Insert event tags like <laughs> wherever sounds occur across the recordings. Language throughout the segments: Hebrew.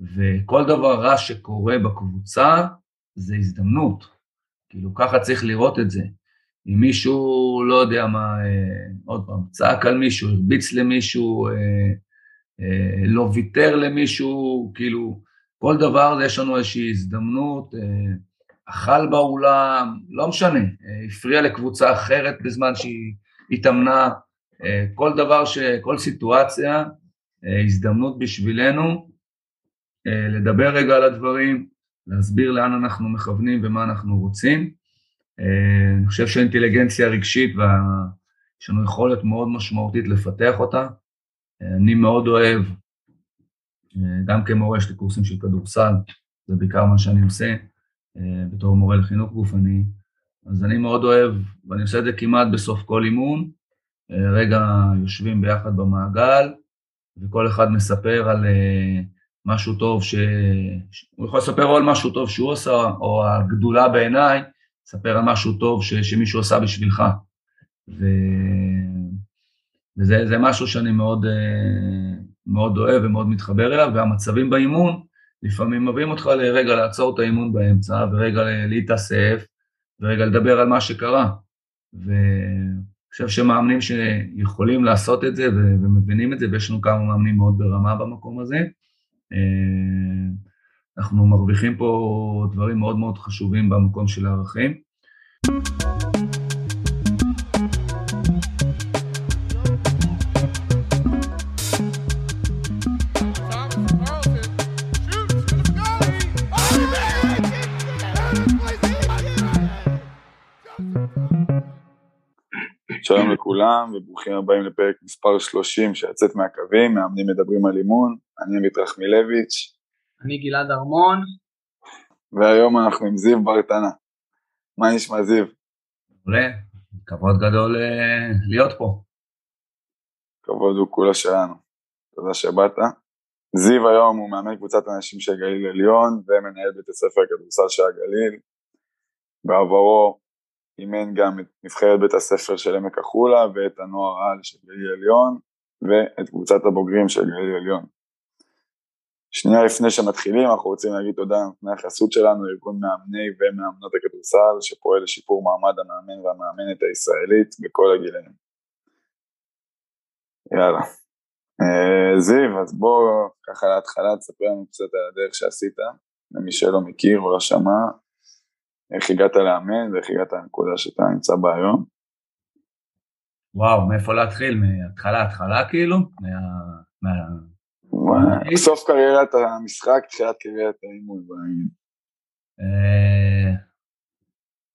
וכל דבר רע שקורה בקבוצה זה הזדמנות. כאילו, ככה צריך לראות את זה. אם מישהו, לא יודע מה, אה, עוד פעם, צעק על מישהו, הרביץ למישהו, אה, אה, לא ויתר למישהו, כאילו, כל דבר יש לנו איזושהי הזדמנות, אה, אכל באולם, לא משנה, אה, הפריע לקבוצה אחרת בזמן שהיא התאמנה, אה, כל דבר, ש, כל סיטואציה, אה, הזדמנות בשבילנו לדבר רגע על הדברים, להסביר לאן אנחנו מכוונים ומה אנחנו רוצים. אה, אני חושב שהאינטליגנציה הרגשית ויש לנו יכולת מאוד משמעותית לפתח אותה. אה, אני מאוד אוהב, גם כמורה יש לי קורסים של כדורסל, זה בעיקר מה שאני עושה בתור מורה לחינוך גופני, אז אני מאוד אוהב, ואני עושה את זה כמעט בסוף כל אימון, רגע יושבים ביחד במעגל, וכל אחד מספר על משהו טוב, ש... הוא יכול לספר או על משהו טוב שהוא עשה, או הגדולה בעיניי, לספר על משהו טוב ש... שמישהו עשה בשבילך. ו... וזה משהו שאני מאוד, מאוד אוהב ומאוד מתחבר אליו, והמצבים באימון לפעמים מביאים אותך לרגע לעצור את האימון באמצע, ורגע להתאסף, ורגע לדבר על מה שקרה. ואני חושב שמאמנים שיכולים לעשות את זה ומבינים את זה, ויש לנו כמה מאמנים מאוד ברמה במקום הזה, אה, אנחנו מרוויחים פה דברים מאוד מאוד חשובים במקום של הערכים. שלום לכולם וברוכים הבאים לפרק מספר 30 שיצאת מהקווים, מאמנים מדברים על אימון, אני עמית רחמילביץ'. אני גלעד ארמון. והיום אנחנו עם זיו ברטנה. מה נשמע זיו? מעולה, כבוד גדול אה, להיות פה. כבוד הוא כולה שלנו, תודה שבאת. זיו היום הוא מאמן קבוצת אנשים של גליל עליון ומנהל בית הספר כדורסל של הגליל. בעברו אימן גם את נבחרת בית הספר של עמק החולה ואת הנוער על של גליל עליון ואת קבוצת הבוגרים של גליל עליון. שנייה לפני שמתחילים אנחנו רוצים להגיד תודה לנותני החסות שלנו, ארגון מאמני ומאמנות הכדורסל שפועל לשיפור מעמד המאמן והמאמנת הישראלית בכל הגילאים. יאללה. אה, זיו, אז בוא ככה להתחלה תספר לנו קצת על הדרך שעשית, למי שלא מכיר או לא שמע, איך הגעת לאמן ואיך הגעת לנקודה שאתה נמצא בה היום? וואו, מאיפה להתחיל? מהתחלה התחלה כאילו? מה... מה... סוף קריירת המשחק, תחילת קריירת האימון. אה,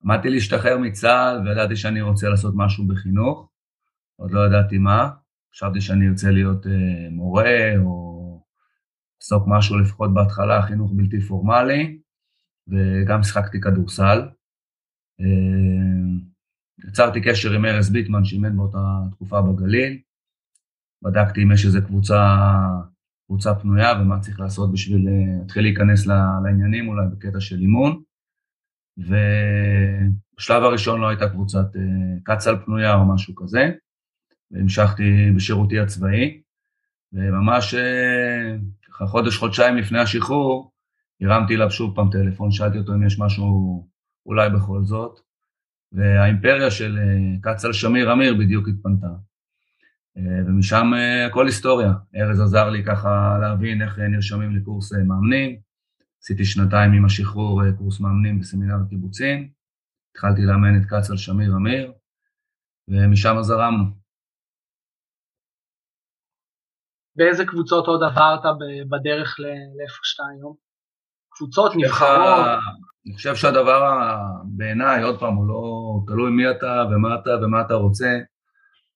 עמדתי להשתחרר מצה"ל וידעתי שאני רוצה לעשות משהו בחינוך, עוד לא ידעתי מה, חשבתי שאני ארצה להיות אה, מורה או לעסוק משהו לפחות בהתחלה, חינוך בלתי פורמלי, וגם שיחקתי כדורסל. אה, יצרתי קשר עם ארז ביטמן שאימן באותה תקופה בגליל, בדקתי אם יש איזה קבוצה, קבוצה פנויה ומה צריך לעשות בשביל אה, להתחיל להיכנס לעניינים אולי בקטע של אימון. ובשלב הראשון לא הייתה קבוצת אה, קצ"ל פנויה או משהו כזה, והמשכתי בשירותי הצבאי, וממש ככה חודש, חודשיים לפני השחרור, הרמתי אליו שוב פעם טלפון, שאלתי אותו אם יש משהו אולי בכל זאת, והאימפריה של אה, קצ"ל שמיר אמיר בדיוק התפנתה. אה, ומשם אה, הכל היסטוריה. ארז עזר לי ככה להבין איך נרשמים לקורס מאמנים. עשיתי שנתיים עם השחרור קורס מאמנים בסמינר הקיבוצים. התחלתי לאמן את קצ"ל שמיר אמיר, ומשם זרמנו. באיזה קבוצות עוד עברת בדרך לאיפה שאתה היום? קבוצות נבחרות. אני חושב שהדבר בעיניי, עוד פעם, הוא לא תלוי מי אתה ומה אתה ומה אתה רוצה,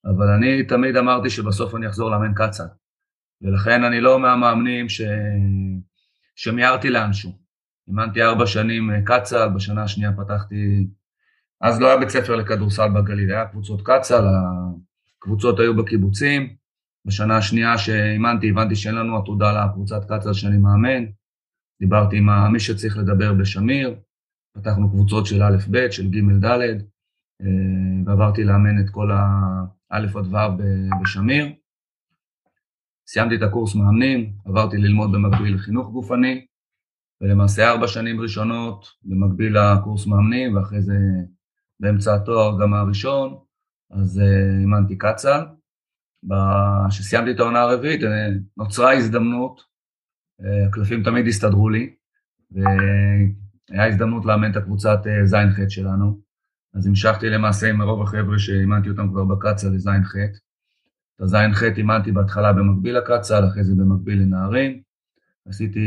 אבל אני תמיד אמרתי שבסוף אני אחזור לאמן קצ"ל. ולכן אני לא מהמאמנים ש... שמיהרתי לאנשהו. אימנתי ארבע שנים קצ"ל, בשנה השנייה פתחתי, אז לא היה בית ספר לכדורסל בגליל, היה קבוצות קצ"ל, הקבוצות היו בקיבוצים. בשנה השנייה שאימנתי הבנתי שאין לנו עתודה לקבוצת קצ"ל שאני מאמן, דיברתי עם מי שצריך לדבר בשמיר, פתחנו קבוצות של א', ב', של ג', ד', אה, ועברתי לאמן את כל הא' עד ו' בשמיר. סיימתי את הקורס מאמנים, עברתי ללמוד במקביל חינוך גופני, ולמעשה ארבע שנים ראשונות במקביל לקורס מאמנים, ואחרי זה באמצע התואר גם הראשון, אז אימנתי קצ"ל. כשסיימתי את העונה הרביעית אה, נוצרה הזדמנות, הקלפים תמיד הסתדרו לי, והיה הזדמנות לאמן את הקבוצת uh, ז'-ח' שלנו, אז המשכתי למעשה עם רוב החבר'ה שאימנתי אותם כבר בקצ"ל לז'-ח'. את הז'-ח' אימנתי בהתחלה במקביל לקצ"ל, אחרי זה במקביל לנערים. עשיתי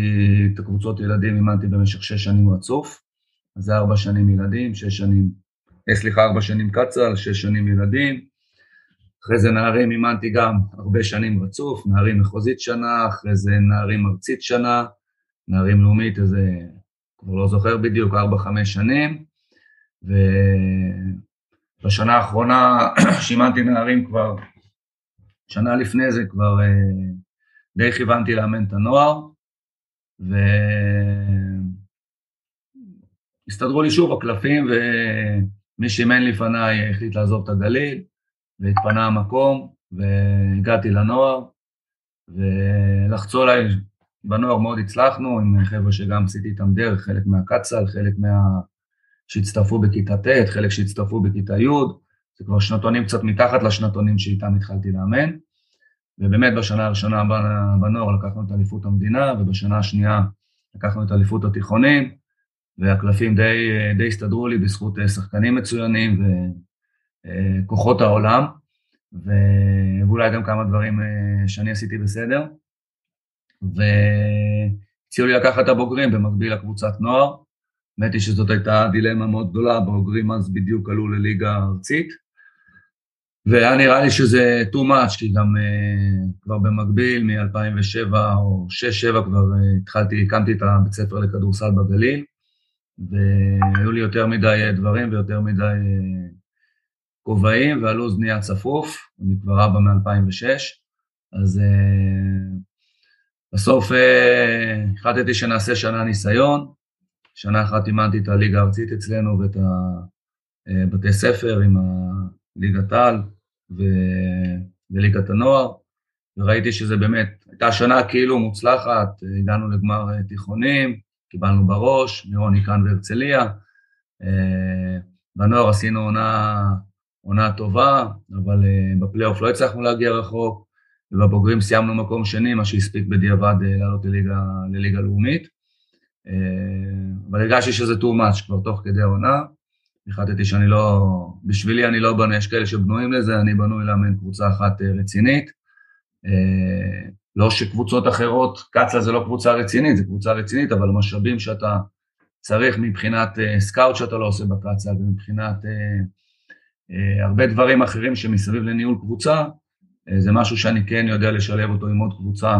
את הקבוצות ילדים, אימנתי במשך שש שנים רצוף, אז זה ארבע שנים ילדים, שש שנים, אה, סליחה, ארבע שנים קצ"ל, שש שנים ילדים. אחרי זה נערים אימנתי גם הרבה שנים רצוף, נערים מחוזית שנה, אחרי זה נערים ארצית שנה, נערים לאומית איזה, כבר לא זוכר בדיוק, ארבע, חמש שנים. ובשנה האחרונה <clears throat> שאימנתי נערים כבר, שנה לפני זה כבר אה, די כיוונתי לאמן את הנוער, והסתדרו לי שוב הקלפים, ומי שאימן לפניי החליט לעזוב את הגליל, והתפנה המקום, והגעתי לנוער, ולחצו עליי, בנוער מאוד הצלחנו, עם חבר'ה שגם עשיתי איתם דרך, חלק מהקצ"ל, חלק מה... שהצטרפו בכיתה ט', חלק שהצטרפו בכיתה י', זה כבר שנתונים קצת מתחת לשנתונים שאיתם התחלתי לאמן. ובאמת בשנה הראשונה בנוער לקחנו את אליפות המדינה, ובשנה השנייה לקחנו את אליפות התיכונים, והקלפים די, די הסתדרו לי בזכות אה, שחקנים מצוינים וכוחות העולם, ואולי גם כמה דברים אה, שאני עשיתי בסדר. והציעו לי לקחת את הבוגרים במקביל לקבוצת נוער, האמת היא שזאת הייתה דילמה מאוד גדולה, הבוגרים אז בדיוק עלו לליגה הארצית, והיה נראה לי שזה too much, כי גם uh, כבר במקביל, מ-2007 או 6-7 כבר uh, התחלתי, הקמתי את הבית ספר לכדורסל בגליל, והיו לי יותר מדי דברים ויותר מדי uh, כובעים, והלו"ז נהיה צפוף, אני כבר אבא מ-2006, אז uh, בסוף uh, החלטתי שנעשה שנה ניסיון, שנה אחת אימנתי את הליגה הארצית אצלנו ואת הבתי ספר עם ליגת העל וליגת הנוער, וראיתי שזה באמת, הייתה שנה כאילו מוצלחת, הגענו לגמר תיכונים, קיבלנו בראש, מרוני כאן והרצליה. בנוער עשינו עונה, עונה טובה, אבל בפלייאוף לא הצלחנו להגיע רחוק, ובבוגרים סיימנו מקום שני, מה שהספיק בדיעבד לעלות לליגה, לליגה לאומית. אבל הרגשתי שזה too much כבר תוך כדי העונה. החלטתי שאני לא, בשבילי אני לא בנוי, יש כאלה שבנויים לזה, אני בנוי לאמן קבוצה אחת אה, רצינית. אה, לא שקבוצות אחרות, קצ"א זה לא קבוצה רצינית, זה קבוצה רצינית, אבל משאבים שאתה צריך מבחינת אה, סקאוט שאתה לא עושה בקצ"א, ומבחינת הרבה דברים אחרים שמסביב לניהול קבוצה, זה משהו שאני כן יודע לשלב אותו עם עוד קבוצה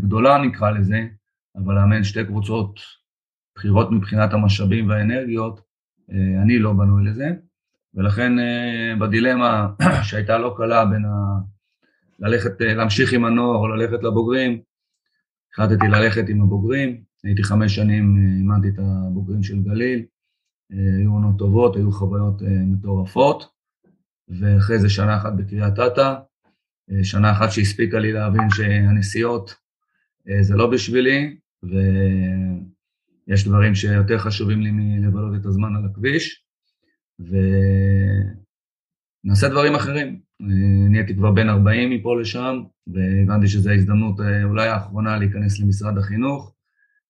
גדולה נקרא לזה, אבל לאמן שתי קבוצות בחירות מבחינת המשאבים והאנרגיות, אה, אני לא בנוי לזה, ולכן אה, בדילמה <clears throat> שהייתה לא קלה בין ה... ללכת, אה, להמשיך עם הנוער או ללכת לבוגרים, החלטתי ללכת עם הבוגרים, הייתי חמש שנים, אימנתי את הבוגרים של גליל, היו עונות טובות, היו חוויות מטורפות, ואחרי זה שנה אחת בקריית אתא, שנה אחת שהספיקה לי להבין שהנסיעות זה לא בשבילי, ויש דברים שיותר חשובים לי מלבלות את הזמן על הכביש, ונעשה דברים אחרים. נהייתי כבר בן 40 מפה לשם, והבנתי שזו ההזדמנות אה, אולי האחרונה להיכנס למשרד החינוך,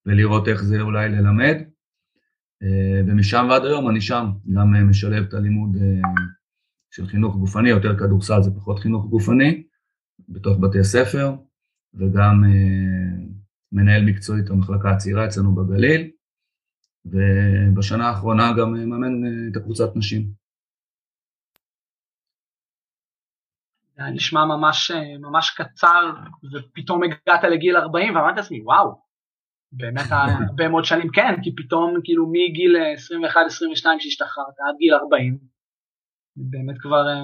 ולראות איך זה אולי ללמד. אה, ומשם ועד היום אני שם, גם אה, משלב את הלימוד של חינוך גופני, יותר כדורסל זה פחות חינוך גופני, בתוך בתי הספר, וגם מנהל מקצועית המחלקה הצעירה אצלנו בגליל, ובשנה האחרונה גם מאמן אה, את הקבוצת נשים. זה נשמע ממש, אה, ממש קצר, ופתאום הגעת לגיל 40 ואמרתי לעצמי, וואו, באמת הרבה מאוד שנים, כן, כי פתאום כאילו מגיל 21-22 שהשתחררת עד גיל 40, באמת כבר אה,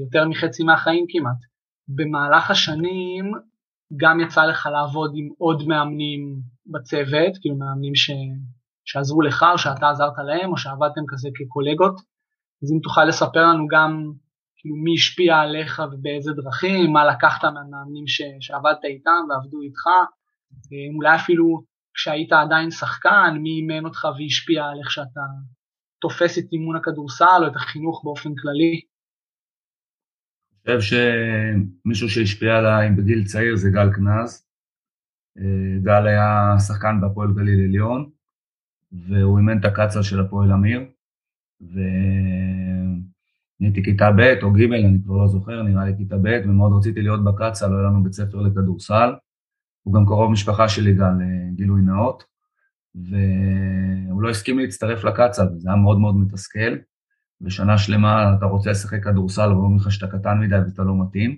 יותר מחצי מהחיים כמעט. במהלך השנים גם יצא לך לעבוד עם עוד מאמנים בצוות, כאילו מאמנים ש... שעזרו לך או שאתה עזרת להם או שעבדתם כזה כקולגות, אז אם תוכל לספר לנו גם כאילו מי השפיע עליך ובאיזה דרכים, מה לקחת מהמאמנים ש, שעבדת איתם ועבדו איתך, אה, אולי אפילו כשהיית עדיין שחקן, מי אימן אותך והשפיע על איך שאתה תופס את אימון הכדורסל או את החינוך באופן כללי? אני חושב שמישהו שהשפיע עליי בגיל צעיר זה גל קנז. אה, גל היה שחקן בהפועל גליל עליון, והוא אימן את הקצ"ל של הפועל אמיר, והייתי כיתה ב' או ג', אני כבר לא זוכר, נראה לי כיתה ב', ומאוד רציתי להיות בקצ"ל, לא היה לנו בית ספר לכדורסל. הוא גם קרוב משפחה שלי, גל, גילוי נאות, והוא לא הסכים להצטרף לקצ"ל, וזה היה מאוד מאוד מתסכל. ושנה שלמה אתה רוצה לשחק כדורסל, ואומרים לך שאתה קטן מדי ואתה לא מתאים.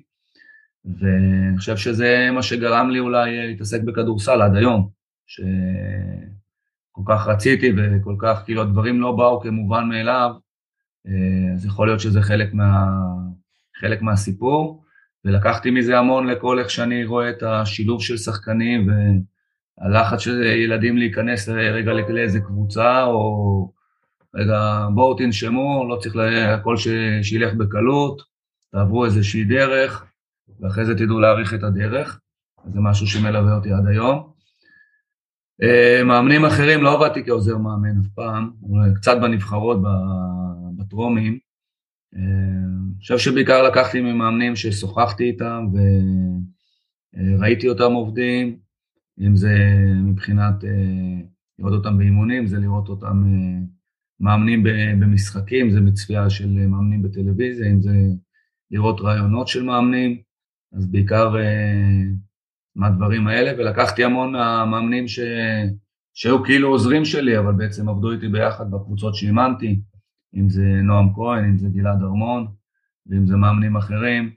ואני חושב שזה מה שגרם לי אולי להתעסק בכדורסל עד היום, שכל כך רציתי וכל כך, כאילו הדברים לא באו כמובן מאליו, אז יכול להיות שזה חלק, מה, חלק מהסיפור, ולקחתי מזה המון לכל איך שאני רואה את השילוב של שחקנים והלחץ של ילדים להיכנס רגע לאיזה קבוצה, או רגע בואו תנשמו, לא צריך הכל שילך בקלות, תעברו איזושהי דרך, ואחרי זה תדעו להעריך את הדרך, זה משהו שמלווה אותי עד היום. אה, מאמנים אחרים לא עבדתי כעוזר מאמן אף פעם, קצת בנבחרות, בטרומים. אה, חושב שבעיקר לקחתי ממאמנים ששוחחתי איתם וראיתי אותם עובדים, אם זה מבחינת אה, לראות אותם באימונים, זה לראות אותם מאמנים במשחקים, זה מצפייה של מאמנים בטלוויזיה, אם זה לראות רעיונות של מאמנים. אז בעיקר אה, מהדברים האלה, ולקחתי המון מהמאמנים ש... שהיו כאילו עוזרים שלי, אבל בעצם עבדו איתי ביחד בקבוצות שאימנתי, אם זה נועם כהן, אם זה גלעד ארמון, ואם זה מאמנים אחרים,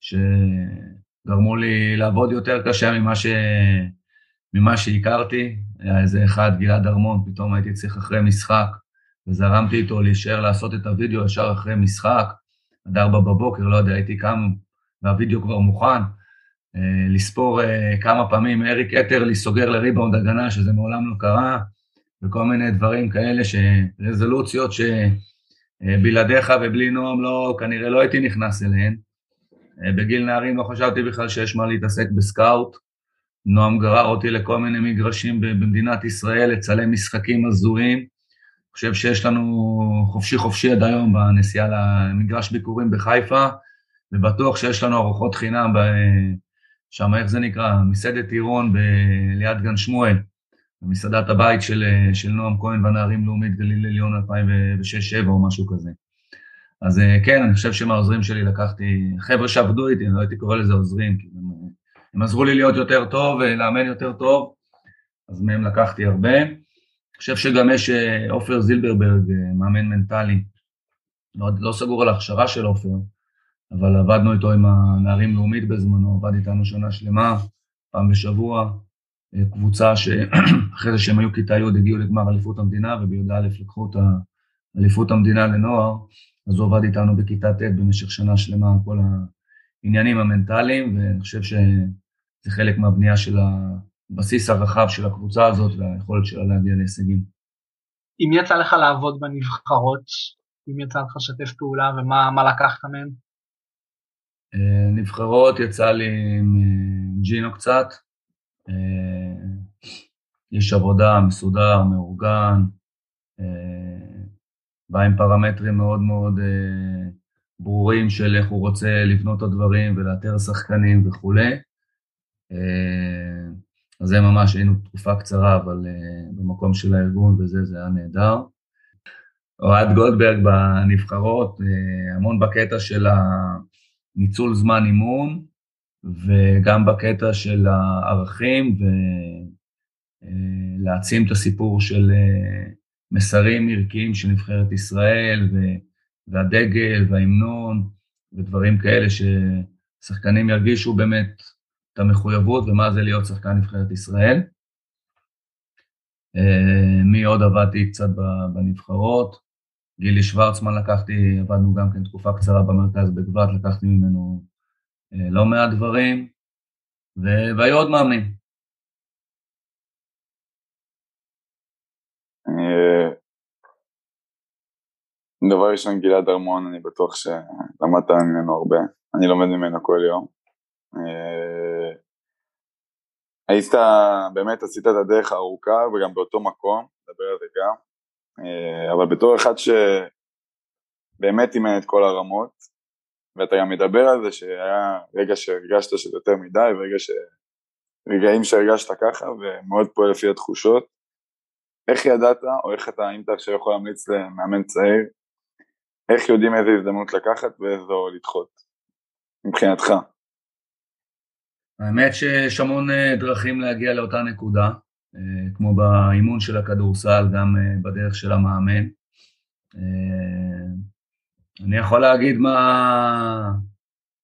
שגרמו לי לעבוד יותר קשה ממה, ש... ממה שהכרתי. היה איזה אחד, גלעד ארמון, פתאום הייתי צריך אחרי משחק, וזרמתי איתו להישאר לעשות את הוידאו ישר אחרי משחק, עד ארבע בבוקר, לא יודע, הייתי קם והווידאו כבר מוכן, אה, לספור אה, כמה פעמים אריק אטרלי סוגר לריבאונד הגנה, שזה מעולם לא קרה, וכל מיני דברים כאלה, רזולוציות שבלעדיך ובלי נועם לא, כנראה לא הייתי נכנס אליהן. אה, בגיל נערים לא חשבתי בכלל שיש מה להתעסק בסקאוט. נועם גרר אותי לכל מיני מגרשים במדינת ישראל, לצלם משחקים הזויים. אני חושב שיש לנו חופשי חופשי עד היום בנסיעה למגרש ביקורים בחיפה, ובטוח שיש לנו ארוחות חינם. שם, איך זה נקרא? מסעדת עירון. ליד גן שמואל, במסעדת הבית של, של נועם כהן והנערים לאומית גליל עליון 2006-2007 או משהו כזה. אז אה, כן, אני חושב שמהעוזרים שלי לקחתי, חבר'ה שעבדו איתי, אני לא הייתי קורא לזה עוזרים, כי הם, הם עזרו לי להיות יותר טוב ולאמן יותר טוב, אז מהם לקחתי הרבה. אני חושב שגם יש אה, עופר זילברברג, אה, מאמן מנטלי, לא, לא סגור על ההכשרה של עופר, אבל עבדנו איתו עם הנערים לאומית בזמנו, עבד איתנו שנה שלמה, פעם בשבוע, אה, קבוצה שאחרי זה שהם היו כיתה י' הגיעו לגמר אליפות המדינה, ובי"א לקחו את אליפות המדינה לנוער, אז הוא עבד איתנו בכיתה ט' במשך שנה שלמה על כל העניינים המנטליים, ואני חושב שזה חלק מהבנייה של הבסיס הרחב של הקבוצה הזאת והיכולת שלה להגיע להישגים. אם יצא לך לעבוד בנבחרות, אם יצא לך לשתף פעולה ומה לקחת מהן? אה, נבחרות יצא לי עם אה, ג'ינו קצת, אה, איש עבודה מסודר, מאורגן, בא עם פרמטרים מאוד מאוד ברורים של איך הוא רוצה לבנות את הדברים ולאתר שחקנים וכולי. אז זה ממש היינו תקופה קצרה, אבל במקום של הארגון וזה, זה היה נהדר. אוהד גולדברג בנבחרות, המון בקטע של ה... ניצול זמן אימון, וגם בקטע של הערכים, ולהעצים את הסיפור של אה, מסרים ערכיים של נבחרת ישראל, והדגל וההמנון, ודברים כאלה ששחקנים ירגישו באמת את המחויבות ומה זה להיות שחקן נבחרת ישראל. אה, מי עוד עבדתי קצת בנבחרות? גילי שוורצמן לקחתי, עבדנו גם כן תקופה קצרה במרכז בגבת, לקחתי ממנו אה, לא מעט דברים, והיו עוד מאמנים. דבר ראשון, גלעד ארמון, אני בטוח שלמדת ממנו הרבה. אני לומד ממנו כל יום. אה, היית, באמת עשית את הדרך הארוכה וגם באותו מקום, נדבר על זה גם. אה, אבל בתור אחד שבאמת אימן את כל הרמות, ואתה גם מדבר על זה שהיה רגע שהרגשת שזה יותר מדי, ורגע ש... רגעים שהרגשת ככה, ומאוד פועל לפי התחושות. איך ידעת, או איך אתה, אם אתה עכשיו יכול להמליץ למאמן צעיר, איך יודעים איזה הזדמנות לקחת ואיזו לדחות, מבחינתך? האמת שיש המון אה, דרכים להגיע לאותה נקודה, אה, כמו באימון של הכדורסל, גם אה, בדרך של המאמן. אני יכול להגיד מה,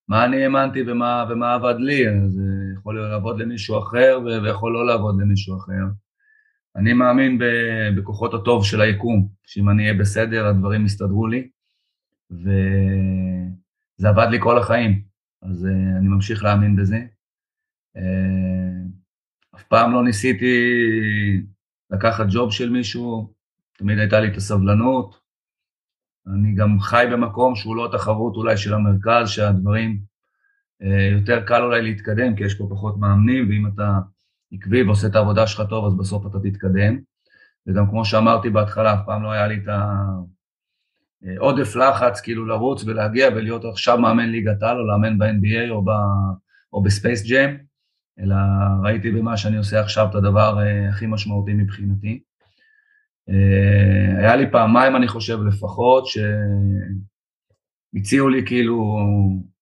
מה אני האמנתי ומה, ומה עבד לי, זה יכול לעבוד למישהו אחר ויכול לא לעבוד למישהו אחר. אני מאמין בכוחות הטוב של היקום, שאם אני אהיה בסדר הדברים יסתדרו לי, וזה עבד לי כל החיים, אז אני ממשיך להאמין בזה. אה, אף פעם לא ניסיתי לקחת ג'וב של מישהו, תמיד הייתה לי את הסבלנות. אני גם חי במקום שהוא לא תחרות אולי של המרכז, שהדברים אה, יותר קל אולי להתקדם, כי יש פה פחות מאמנים, ואם אתה עקבי ועושה את העבודה שלך טוב, אז בסוף אתה תתקדם. וגם כמו שאמרתי בהתחלה, אף פעם לא היה לי את העודף לחץ, כאילו לרוץ ולהגיע ולהיות עכשיו מאמן ליגת על, או לאמן ב-NBA או, ב, או ב Space Jam. אלא ראיתי במה שאני עושה עכשיו את הדבר אה, הכי משמעותי מבחינתי. אה, היה לי פעמיים, אני חושב, לפחות, שהציעו לי כאילו,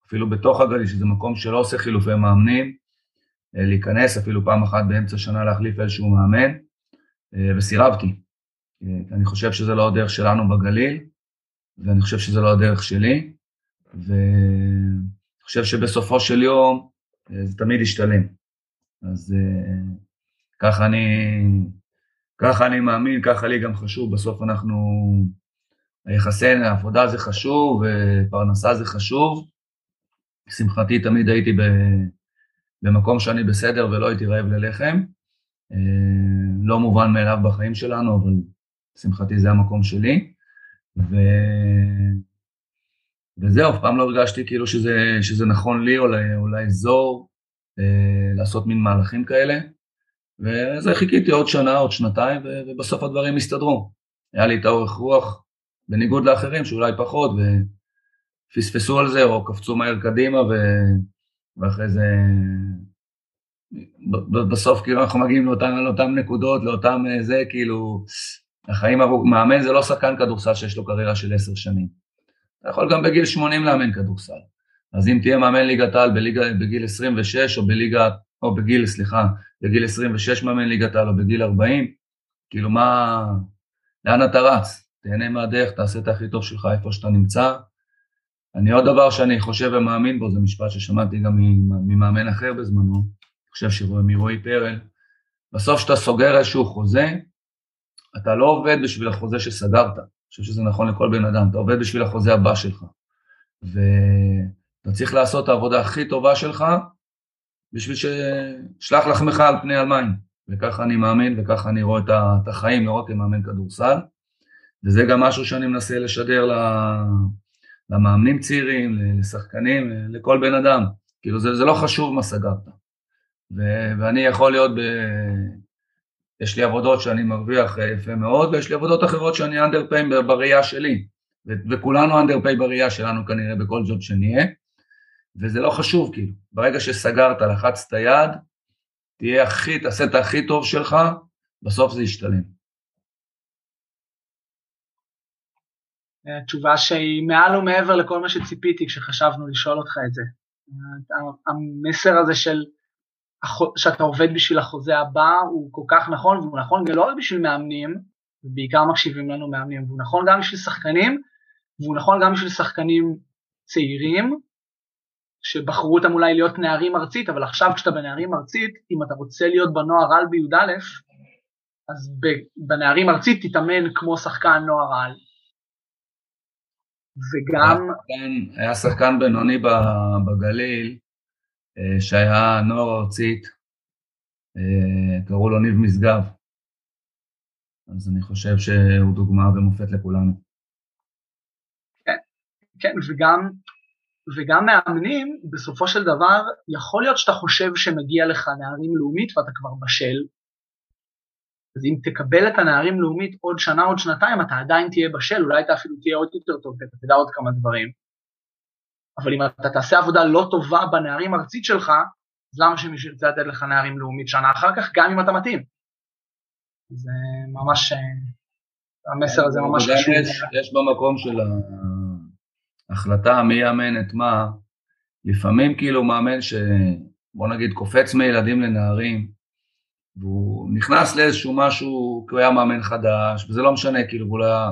אפילו בתוך הגליל, שזה מקום שלא עושה חילופי מאמנים, אה, להיכנס אפילו פעם אחת באמצע שנה להחליף איזשהו מאמן, וסירבתי. אני חושב שזה לא הדרך שלנו בגליל, ואני חושב שזה לא הדרך שלי, ואני חושב שבסופו של יום זה תמיד ישתלם. אז ככה אני, ככה אני מאמין, ככה לי גם חשוב, בסוף אנחנו, היחסי עבודה זה חשוב, ופרנסה זה חשוב. לשמחתי תמיד הייתי ב, במקום שאני בסדר ולא הייתי רעב ללחם. Uh, לא מובן מאליו בחיים שלנו, אבל לשמחתי זה המקום שלי. ו... וזהו, אף פעם לא הרגשתי כאילו שזה, שזה נכון לי או לאזור, אה, לעשות מין מהלכים כאלה, וזה חיכיתי עוד שנה, עוד שנתיים, ובסוף הדברים הסתדרו. היה לי את האורך רוח, בניגוד לאחרים שאולי פחות, ופספסו על זה, או קפצו מהר קדימה, ו... ואחרי זה... בסוף כאילו אנחנו מגיעים לאותן, לאותן נקודות, לאותם אה, זה, כאילו, החיים ארוך, מאמן זה לא שחקן כדורסל שיש לו קריירה של עשר שנים. אתה יכול גם בגיל 80 לאמן כדורסל. אז אם תהיה מאמן ליגת העל בגיל 26 או בליגה, או בגיל, סליחה, בגיל 26 מאמן ליגת העל או בגיל 40, כאילו מה, לאן אתה רץ? תהנה מהדרך, תעשה את הכי טוב שלך איפה שאתה נמצא. אני עוד דבר שאני חושב ומאמין בו, זה משפט ששמעתי גם ממאמן אחר בזמנו, אני חושב שמרועי פרל, בסוף כשאתה סוגר איזשהו חוזה, אתה לא עובד בשביל החוזה שסגרת, אני חושב שזה נכון לכל בן אדם, אתה עובד בשביל החוזה הבא שלך. ו... אתה צריך לעשות את העבודה הכי טובה שלך בשביל ששלח לחמך על פני המים. וככה אני מאמין וככה אני רואה את החיים, לא רק כמאמן כדורסל. וזה גם משהו שאני מנסה לשדר למאמנים צעירים, לשחקנים, לכל בן אדם. כאילו זה, זה לא חשוב מה סגרת. ו- ואני יכול להיות ב... יש לי עבודות שאני מרוויח יפה מאוד, ויש לי עבודות אחרות שאני אנדרפיי בראייה שלי. ו- וכולנו אנדרפיי בראייה שלנו כנראה בכל זאת שנהיה. וזה לא חשוב, כאילו. ברגע שסגרת, לחצת יד, תהיה הכי, תעשה את הכי טוב שלך, בסוף זה ישתלם. תשובה שהיא מעל ומעבר לכל מה שציפיתי כשחשבנו לשאול אותך את זה. המסר הזה של שאתה עובד בשביל החוזה הבא הוא כל כך נכון, והוא נכון לא רק בשביל מאמנים, ובעיקר מקשיבים לנו מאמנים, והוא נכון גם בשביל שחקנים, והוא נכון גם בשביל שחקנים צעירים, שבחרו אותם אולי להיות נערים ארצית, אבל עכשיו כשאתה בנערים ארצית, אם אתה רוצה להיות בנוער על בי"א, אז בנערים ארצית תתאמן כמו שחקן נוער על. וגם... היה שחקן בינוני בגליל, אה, שהיה נוער ארצית, אה, קראו לו ניב משגב. אז אני חושב שהוא דוגמה ומופת לכולנו. כן, וגם, וגם מאמנים, בסופו של דבר, יכול להיות שאתה חושב שמגיע לך נערים לאומית ואתה כבר בשל, אז אם תקבל את הנערים לאומית עוד שנה, עוד שנתיים, אתה עדיין תהיה בשל, אולי אתה אפילו תהיה עוד יותר טוב, כי אתה תדע עוד כמה דברים. אבל אם אתה תעשה עבודה לא טובה בנערים ארצית שלך, אז למה שמישהו ירצה לתת לך נערים לאומית שנה אחר כך, גם אם אתה מתאים? זה ממש, אה, המסר הזה ממש חשוב. יש, יש במקום של ההחלטה מי יאמן את מה, לפעמים כאילו מאמן שבוא נגיד קופץ מילדים לנערים, והוא נכנס לאיזשהו משהו, כי הוא היה מאמן חדש, וזה לא משנה, כאילו, הוא לא היה...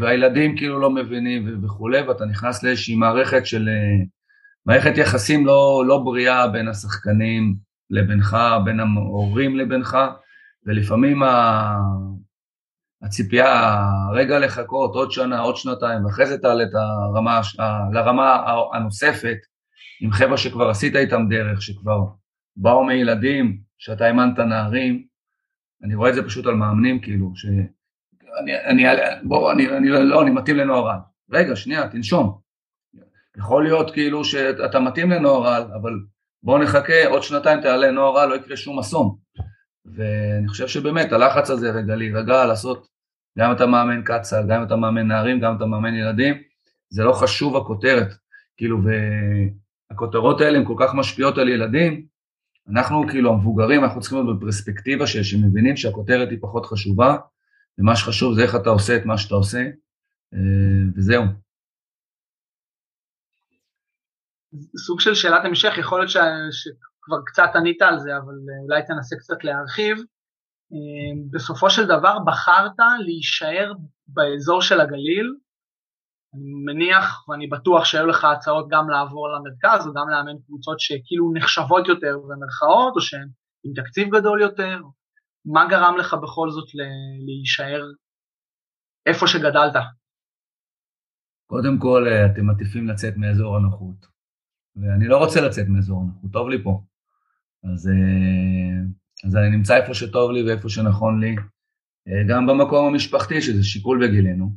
והילדים כאילו לא מבינים וכולי, ואתה נכנס לאיזושהי מערכת של... מערכת יחסים לא, לא בריאה בין השחקנים לבינך, בין ההורים לבינך, ולפעמים ה... הציפייה, רגע לחכות עוד שנה, עוד שנתיים, ואחרי זה תעלה את הרמה, לרמה הנוספת, עם חבר'ה שכבר עשית איתם דרך, שכבר באו מילדים, שאתה אימנת נערים, אני רואה את זה פשוט על מאמנים, כאילו, ש... אני, אני, בוא, אני, אני, לא, אני מתאים לנוער. רגע, שנייה, תנשום. יכול להיות כאילו שאתה מתאים לנוער אבל בוא נחכה, עוד שנתיים תעלה נוער לא יקרה שום אסון. ואני חושב שבאמת הלחץ הזה רגע להירגע, לעשות גם את המאמן קצ"ל, גם את המאמן נערים, גם את המאמן ילדים, זה לא חשוב הכותרת, כאילו, והכותרות האלה הן כל כך משפיעות על ילדים, אנחנו כאילו המבוגרים, אנחנו צריכים להיות בפרספקטיבה שמבינים שהכותרת היא פחות חשובה, ומה שחשוב זה איך אתה עושה את מה שאתה עושה, אה, וזהו. סוג של שאלת המשך, יכול להיות ש... שכבר קצת ענית על זה, אבל אולי תנסה קצת להרחיב. אה, בסופו של דבר בחרת להישאר באזור של הגליל, אני מניח ואני בטוח שהיו לך הצעות גם לעבור למרכז וגם לאמן קבוצות שכאילו נחשבות יותר במרכאות, או שהן עם תקציב גדול יותר. מה גרם לך בכל זאת להישאר איפה שגדלת? קודם כל, אה, אתם מטיפים לצאת מאזור הנוחות. ואני לא רוצה לצאת מאזור הנוחות, טוב לי פה. אז, אה, אז אני נמצא איפה שטוב לי ואיפה שנכון לי, אה, גם במקום המשפחתי, שזה שיקול בגילנו.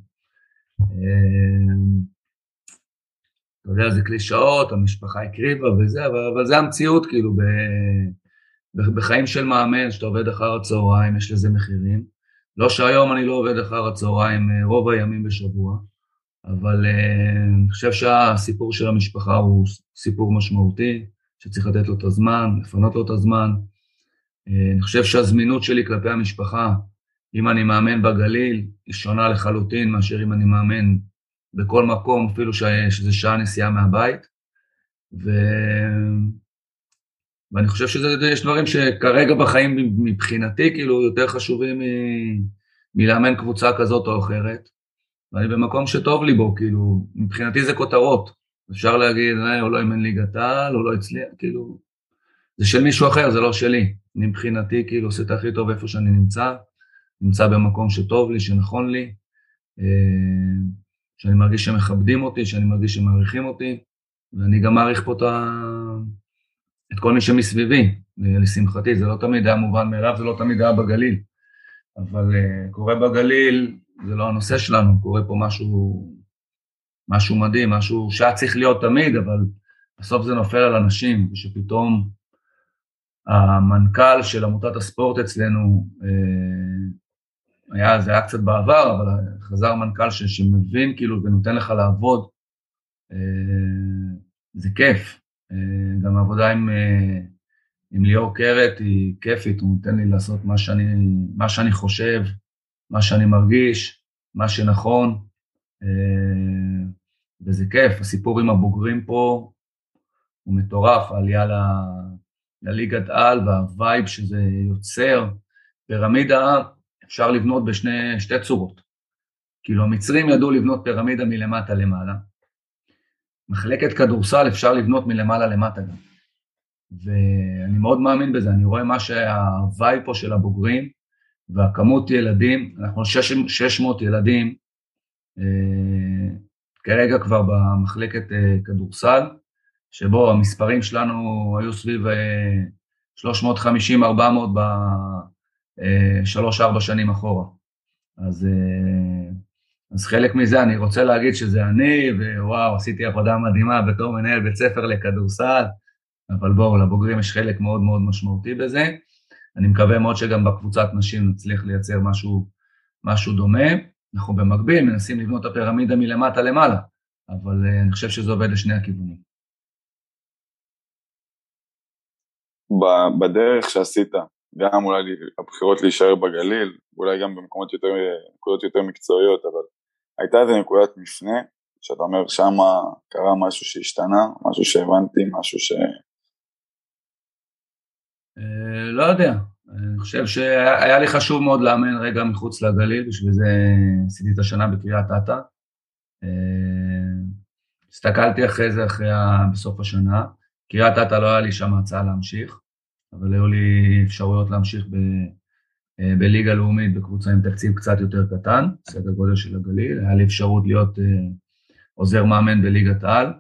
אתה יודע, זה קלישאות, המשפחה הקריבה וזה, אבל, אבל זה המציאות, כאילו, ב, בחיים של מאמן, שאתה עובד אחר הצהריים, יש לזה מחירים. לא שהיום אני לא עובד אחר הצהריים אה, רוב הימים בשבוע, אבל אני חושב שהסיפור של המשפחה הוא סיפור משמעותי, שצריך לתת לו את הזמן, לפנות לו את הזמן. Uh, אני חושב שהזמינות שלי כלפי המשפחה, אם אני מאמן בגליל, היא שונה לחלוטין מאשר אם אני מאמן בכל מקום, אפילו שזה שעה נסיעה מהבית. ו... ואני חושב שיש דברים שכרגע בחיים מבחינתי כאילו יותר חשובים מ... מלאמן קבוצה כזאת או אחרת. ואני במקום שטוב לי בו, כאילו, מבחינתי זה כותרות. אפשר להגיד, אה, הוא לא אימן ליגת העל, הוא לא הצליח, כאילו, זה של מישהו אחר, זה לא שלי. אני מבחינתי כאילו עושה את הכי טוב איפה שאני נמצא, נמצא במקום שטוב לי, שנכון לי, אה, שאני מרגיש שמכבדים אותי, שאני מרגיש שמעריכים אותי, ואני גם מעריך פה את, ה... את כל מי שמסביבי, לשמחתי, זה לא תמיד היה מובן מאליו, זה לא תמיד היה בגליל, אבל uh, קורה בגליל, זה לא הנושא שלנו, קורה פה משהו, משהו מדהים, משהו שהיה צריך להיות תמיד, אבל בסוף זה נופל על אנשים, ושפתאום המנכ"ל של עמותת הספורט אצלנו, uh, היה, זה היה קצת בעבר, אבל חזר מנכ"ל ש, שמבין כאילו ונותן לך לעבוד, אה, זה כיף. אה, גם העבודה עם, אה, עם ליאור קרת היא כיפית, הוא נותן לי לעשות מה שאני, מה שאני חושב, מה שאני מרגיש, מה שנכון, וזה כיף. הסיפור עם הבוגרים פה הוא מטורף, העלייה ל... לליגת על והווייב שזה יוצר. פירמידה אפשר לבנות בשתי צורות. כאילו המצרים ידעו לבנות פירמידה מלמטה למעלה. מחלקת כדורסל אפשר לבנות מלמעלה למטה גם. ואני מאוד מאמין בזה, אני רואה מה שהווייב פה של הבוגרים והכמות ילדים, אנחנו 600 ילדים אה, כרגע כבר במחלקת אה, כדורסל, שבו המספרים שלנו היו סביב אה, 350-400 שלוש-ארבע שנים אחורה. אז, אה, אז חלק מזה אני רוצה להגיד שזה אני, ווואו, עשיתי עבודה מדהימה בתור מנהל בית ספר לכדורסל, אבל בואו, לבוגרים יש חלק מאוד מאוד משמעותי בזה. אני מקווה מאוד שגם בקבוצת נשים נצליח לייצר משהו, משהו דומה. אנחנו במקביל מנסים לבנות את הפירמידה מלמטה למעלה, אבל אני חושב שזה עובד לשני הכיוונים. בדרך שעשית, גם אולי הבחירות להישאר בגליל, אולי גם במקומות יותר, נקודות יותר מקצועיות, אבל הייתה איזה נקודת מפנה, שאתה אומר שמה קרה משהו שהשתנה, משהו שהבנתי, משהו ש... אה, לא יודע, אני חושב שהיה לי חשוב מאוד לאמן רגע מחוץ לגליל, בשביל זה עשיתי את השנה בקריית אתא. אה, הסתכלתי אחרי זה, אחרי. בסוף השנה. קריית אתא לא היה לי שם הצעה להמשיך, אבל היו לי אפשרויות להמשיך ב... אה, בליגה לאומית בקבוצה עם תקציב קצת יותר קטן, סדר גודל של הגליל. היה לי אפשרות להיות עוזר מאמן בליגת העל,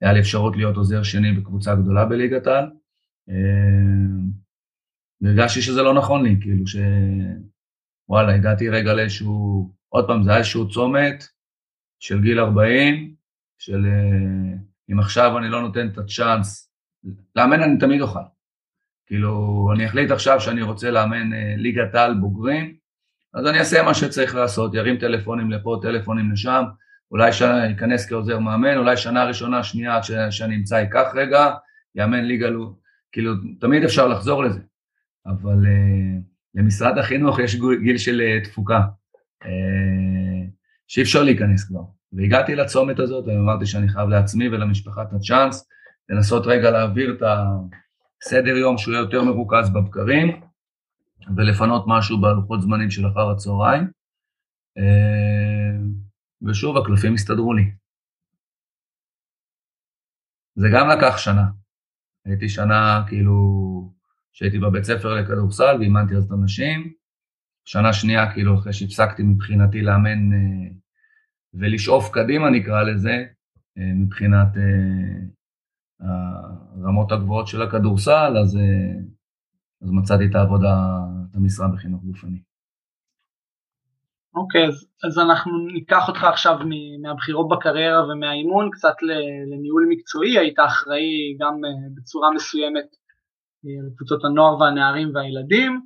היה לי אפשרות להיות עוזר שני בקבוצה גדולה בליגת העל. והרגשתי שזה לא נכון לי, כאילו ש... וואלה, הגעתי רגע לאיזשהו, עוד פעם, זה היה איזשהו צומת של גיל 40, של אה, אם עכשיו אני לא נותן את הצ'אנס, לאמן אני תמיד אוכל. כאילו, אני אחליט עכשיו שאני רוצה לאמן אה, ליגת על בוגרים, אז אני אעשה מה שצריך לעשות, ירים טלפונים לפה, טלפונים לשם, אולי שנה ייכנס כעוזר מאמן, אולי שנה ראשונה, שנייה, שאני אמצא ייקח רגע, יאמן ליגה, כאילו, תמיד אפשר לחזור לזה. אבל uh, למשרד החינוך יש גיל של uh, תפוקה, uh, שאי אפשר להיכנס כבר. והגעתי לצומת הזאת ואמרתי שאני חייב לעצמי ולמשפחה את הצ'אנס, לנסות רגע להעביר את הסדר יום שהוא יהיה יותר מרוכז בבקרים, ולפנות משהו בלוחות זמנים של אחר הצהריים. Uh, ושוב, הקלפים הסתדרו לי. זה גם לקח שנה. הייתי שנה כאילו שהייתי בבית ספר לכדורסל ואימנתי אז את הנשים. שנה שנייה, כאילו, אחרי שהפסקתי מבחינתי לאמן אה, ולשאוף קדימה, נקרא לזה, אה, מבחינת אה, הרמות הגבוהות של הכדורסל, אז, אה, אז מצאתי את העבודה, את המשרה בחינוך גופני. אוקיי, okay, אז, אז אנחנו ניקח אותך עכשיו מהבחירות בקריירה ומהאימון קצת לניהול מקצועי, היית אחראי גם אה, בצורה מסוימת לקבוצות הנוער והנערים והילדים,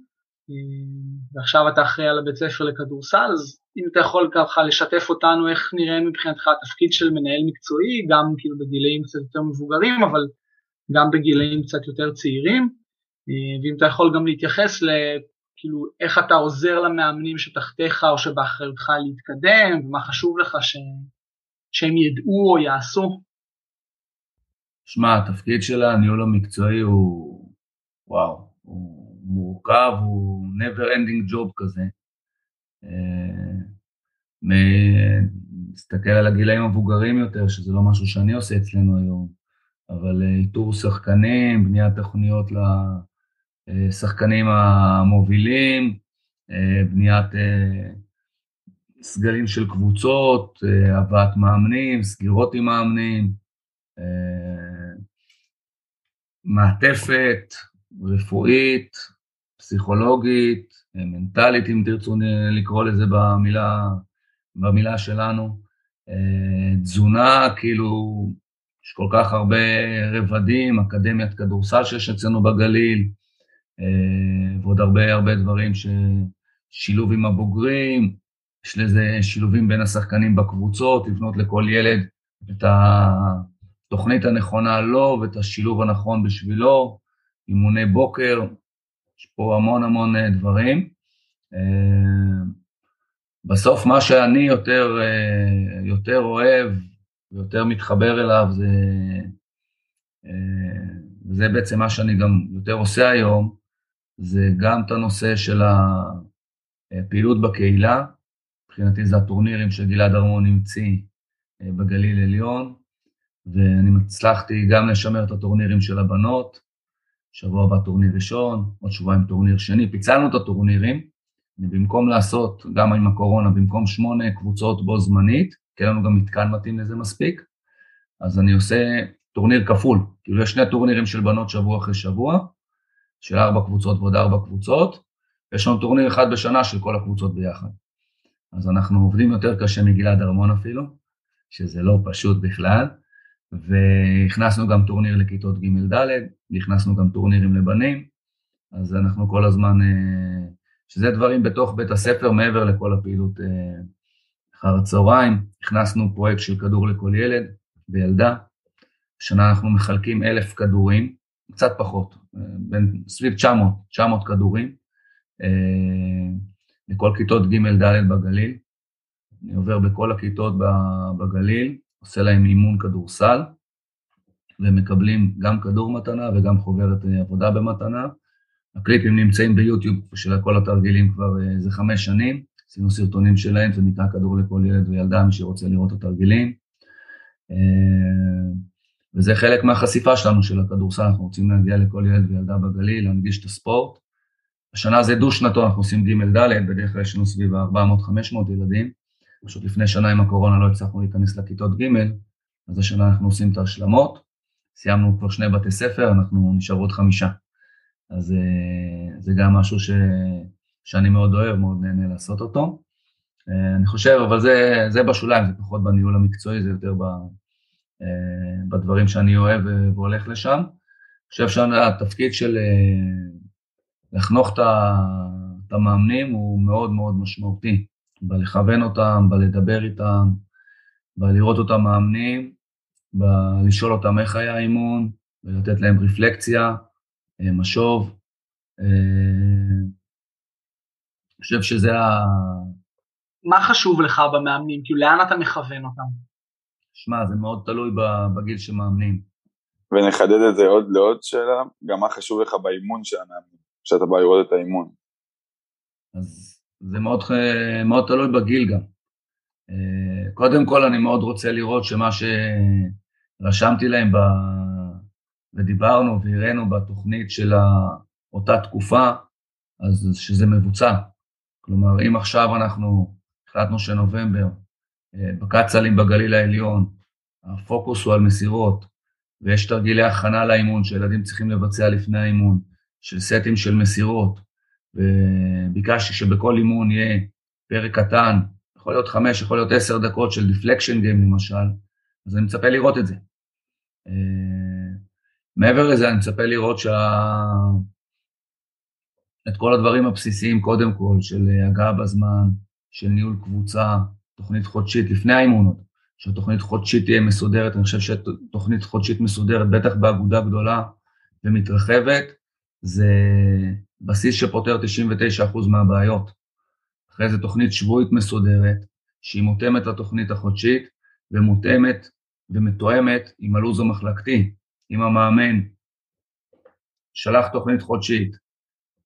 ועכשיו אתה אחראי על הבית ספר לכדורסל, אז אם אתה יכול ככה לשתף אותנו איך נראה מבחינתך התפקיד של מנהל מקצועי, גם כאילו בגילאים קצת יותר מבוגרים, אבל גם בגילאים קצת יותר צעירים, ואם אתה יכול גם להתייחס לכאילו איך אתה עוזר למאמנים שתחתיך או שבאחריותך להתקדם, ומה חשוב לך ש... שהם ידעו או יעשו. שמע, התפקיד של הניהול המקצועי הוא וואו, הוא מורכב, הוא never ending job כזה. אה, מסתכל על הגילאים המבוגרים יותר, שזה לא משהו שאני עושה אצלנו היום, אבל אה, איתור שחקנים, בניית תוכניות לשחקנים המובילים, אה, בניית סגלים של קבוצות, הבאת מאמנים, סגירות עם מאמנים, מעטפת, רפואית, פסיכולוגית, מנטלית, אם תרצו לקרוא לזה במילה, במילה שלנו. אה, תזונה, כאילו, יש כל כך הרבה רבדים, אקדמיית כדורסל שיש אצלנו בגליל, אה, ועוד הרבה הרבה דברים ששילוב עם הבוגרים, יש לזה שילובים בין השחקנים בקבוצות, לבנות לכל ילד את התוכנית הנכונה לו ואת השילוב הנכון בשבילו. אימוני בוקר, יש פה המון המון אה, דברים. אה, בסוף מה שאני יותר, אה, יותר אוהב ויותר מתחבר אליו זה, זה בעצם מה שאני גם יותר עושה היום, זה גם את הנושא של הפעילות בקהילה, מבחינתי זה הטורנירים שגלעד ארמון המציא בגליל עליון, ואני הצלחתי גם לשמר את הטורנירים של הבנות, שבוע הבא טורניר ראשון, עוד שבועיים טורניר שני, פיצלנו את הטורנירים, במקום לעשות, גם עם הקורונה, במקום שמונה קבוצות בו זמנית, כי לנו גם מתקן מתאים לזה מספיק, אז אני עושה טורניר כפול, כאילו יש שני טורנירים של בנות שבוע אחרי שבוע, של ארבע קבוצות ועוד ארבע קבוצות, ויש לנו טורניר אחד בשנה של כל הקבוצות ביחד. אז אנחנו עובדים יותר קשה מגלעד ארמון אפילו, שזה לא פשוט בכלל, והכנסנו גם טורניר לכיתות ג'-ד', והכנסנו גם טורנירים לבנים, אז אנחנו כל הזמן, אה, שזה דברים בתוך בית הספר מעבר לכל הפעילות אה, אחר הצהריים, הכנסנו פרויקט של כדור לכל ילד וילדה, השנה אנחנו מחלקים אלף כדורים, קצת פחות, אה, בין סביב 900, 900 כדורים, לכל כיתות ג'-ד' בגליל. אני עובר בכל הכיתות בגליל, עושה להם אימון כדורסל, והם מקבלים גם כדור מתנה וגם חוברת עבודה במתנה. הקליפים נמצאים ביוטיוב של כל התרגילים כבר איזה אה, חמש שנים, עשינו סרטונים שלהם, זה נקרא כדור לכל ילד וילדה, מי שרוצה לראות את התרגילים. אה, וזה חלק מהחשיפה שלנו של הכדורסל, אנחנו רוצים להגיע לכל ילד וילדה בגליל, להנגיש את הספורט. השנה זה דו-שנתו, אנחנו עושים ג'-ד', בדרך כלל יש לנו סביב ה-400-500 ילדים. פשוט לפני שנה עם הקורונה לא הצלחנו להיכנס לכיתות ג', אז השנה אנחנו עושים את ההשלמות. סיימנו כבר שני בתי ספר, אנחנו נשארו עוד חמישה. אז אה, זה גם משהו ש... שאני מאוד אוהב, מאוד נהנה לעשות אותו. אה, אני חושב, אבל זה, זה בשוליים, זה פחות בניהול המקצועי, זה יותר ב, אה, בדברים שאני אוהב והולך לשם. אני חושב שהתפקיד של לחנוך את המאמנים הוא מאוד מאוד משמעותי, בלכוון אותם, בלדבר איתם, בלראות אותם מאמנים, בלשאול אותם איך היה האימון, ולתת להם רפלקציה, אה, משוב. אה, אני חושב שזה ה... מה חשוב לך במאמנים? כאילו, לאן אתה מכוון אותם? שמע, זה מאוד תלוי בגיל שמאמנים. ונחדד את זה עוד לעוד שאלה, גם מה חשוב לך באימון של המאמנים, כשאתה בא לראות את האימון. אז זה מאוד, מאוד תלוי בגיל גם. אה, קודם כל אני מאוד רוצה לראות שמה שרשמתי להם ב... ודיברנו והראינו בתוכנית של אותה תקופה, אז שזה מבוצע. כלומר, אם עכשיו אנחנו החלטנו שנובמבר, אה, בקצ"לים בגליל העליון, הפוקוס הוא על מסירות, ויש תרגילי הכנה לאימון שילדים צריכים לבצע לפני האימון, של סטים של מסירות, וביקשתי שבכל אימון יהיה פרק קטן, יכול להיות חמש, יכול להיות עשר דקות של deflection game למשל, אז אני מצפה לראות את זה. אה, מעבר לזה, אני מצפה לראות שה... את כל הדברים הבסיסיים, קודם כל, של הגעה בזמן, של ניהול קבוצה, תוכנית חודשית לפני האימונות, שהתוכנית חודשית תהיה מסודרת, אני חושב שתוכנית חודשית מסודרת, בטח באגודה גדולה ומתרחבת, זה בסיס שפותר 99% מהבעיות. אחרי זה תוכנית שבועית מסודרת, שהיא מותאמת לתוכנית החודשית, ומותאמת ומתואמת עם הלו"ז המחלקתי. אם המאמן שלח תוכנית חודשית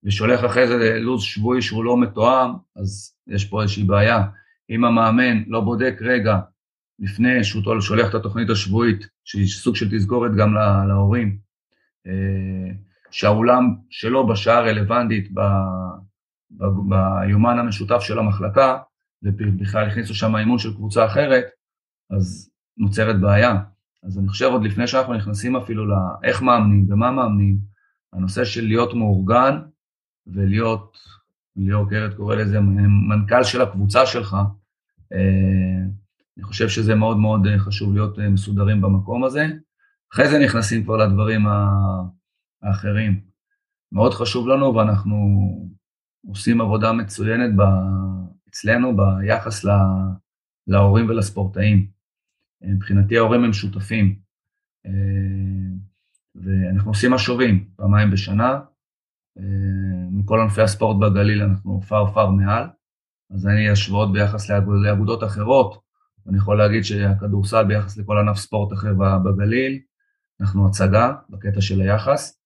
ושולח אחרי זה לו"ז שבועי שהוא לא מתואם, אז יש פה איזושהי בעיה. אם המאמן לא בודק רגע לפני שהוא שולח את התוכנית השבועית, שהיא סוג של תזכורת גם להורים, אה, שהאולם שלו בשעה רלוונטית ביומן המשותף של המחלקה, ובכלל הכניסו שם אימון של קבוצה אחרת, אז נוצרת בעיה. אז אני חושב עוד לפני שאנחנו נכנסים אפילו לאיך מאמנים ומה מאמנים, הנושא של להיות מאורגן ולהיות, ליאור קרת קורא לזה מנכ"ל של הקבוצה שלך, אה, אני חושב שזה מאוד מאוד חשוב להיות מסודרים במקום הזה. אחרי זה נכנסים כבר לדברים האחרים. מאוד חשוב לנו ואנחנו עושים עבודה מצוינת ב, אצלנו ביחס לה, להורים ולספורטאים. מבחינתי ההורים הם שותפים, ואנחנו עושים משובים פעמיים בשנה, מכל ענפי הספורט בגליל אנחנו פר פר מעל, אז אין לי השוואות ביחס לאגודות אחרות, אני יכול להגיד שהכדורסל ביחס לכל ענף ספורט אחר בגליל, אנחנו הצגה בקטע של היחס.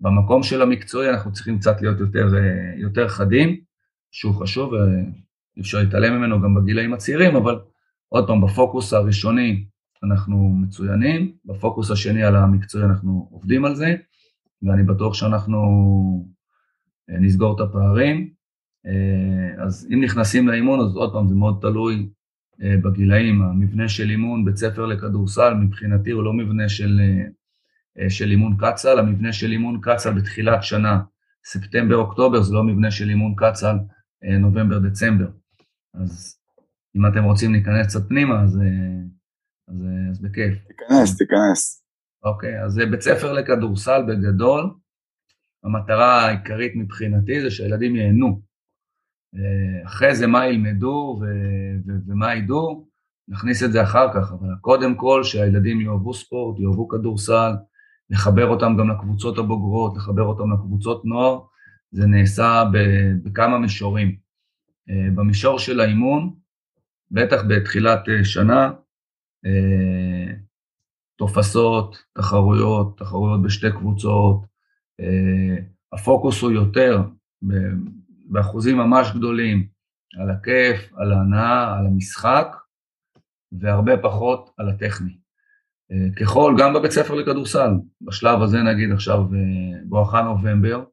במקום של המקצועי אנחנו צריכים קצת להיות יותר, יותר חדים, שהוא חשוב ואי אפשר להתעלם ממנו גם בגילאים הצעירים, אבל עוד פעם, בפוקוס הראשוני אנחנו מצוינים, בפוקוס השני על המקצועי אנחנו עובדים על זה, ואני בטוח שאנחנו אה, נסגור את הפערים. אה, אז אם נכנסים לאימון, אז עוד פעם, זה מאוד תלוי אה, בגילאים. המבנה של אימון, בית ספר לכדורסל, מבחינתי הוא לא מבנה של, של אימון קצ"ל, המבנה של אימון קצ"ל בתחילת שנה, ספטמבר-אוקטובר, זה לא מבנה של אימון קצ"ל נובמבר-דצמבר. אז אם אתם רוצים להיכנס קצת פנימה, אז, אז, אז בכיף. תיכנס, תיכנס. אוקיי, אז בית ספר לכדורסל בגדול, המטרה העיקרית מבחינתי זה שהילדים ייהנו. אחרי זה מה ילמדו ו- ו- ומה ידעו, נכניס את זה אחר כך, אבל קודם כל שהילדים יאהבו ספורט, יאהבו כדורסל, לחבר אותם גם לקבוצות הבוגרות, לחבר אותם לקבוצות נוער, זה נעשה בכמה מישורים. אה, במישור של האימון, בטח בתחילת אה, שנה, אה, תופסות, תחרויות, תחרויות בשתי קבוצות, הפוקוס הוא יותר באחוזים ממש גדולים על הכיף, על ההנאה, על המשחק, והרבה פחות על הטכני. ככל, גם בבית ספר לכדורסל, בשלב הזה נגיד עכשיו בואכה נובמבר,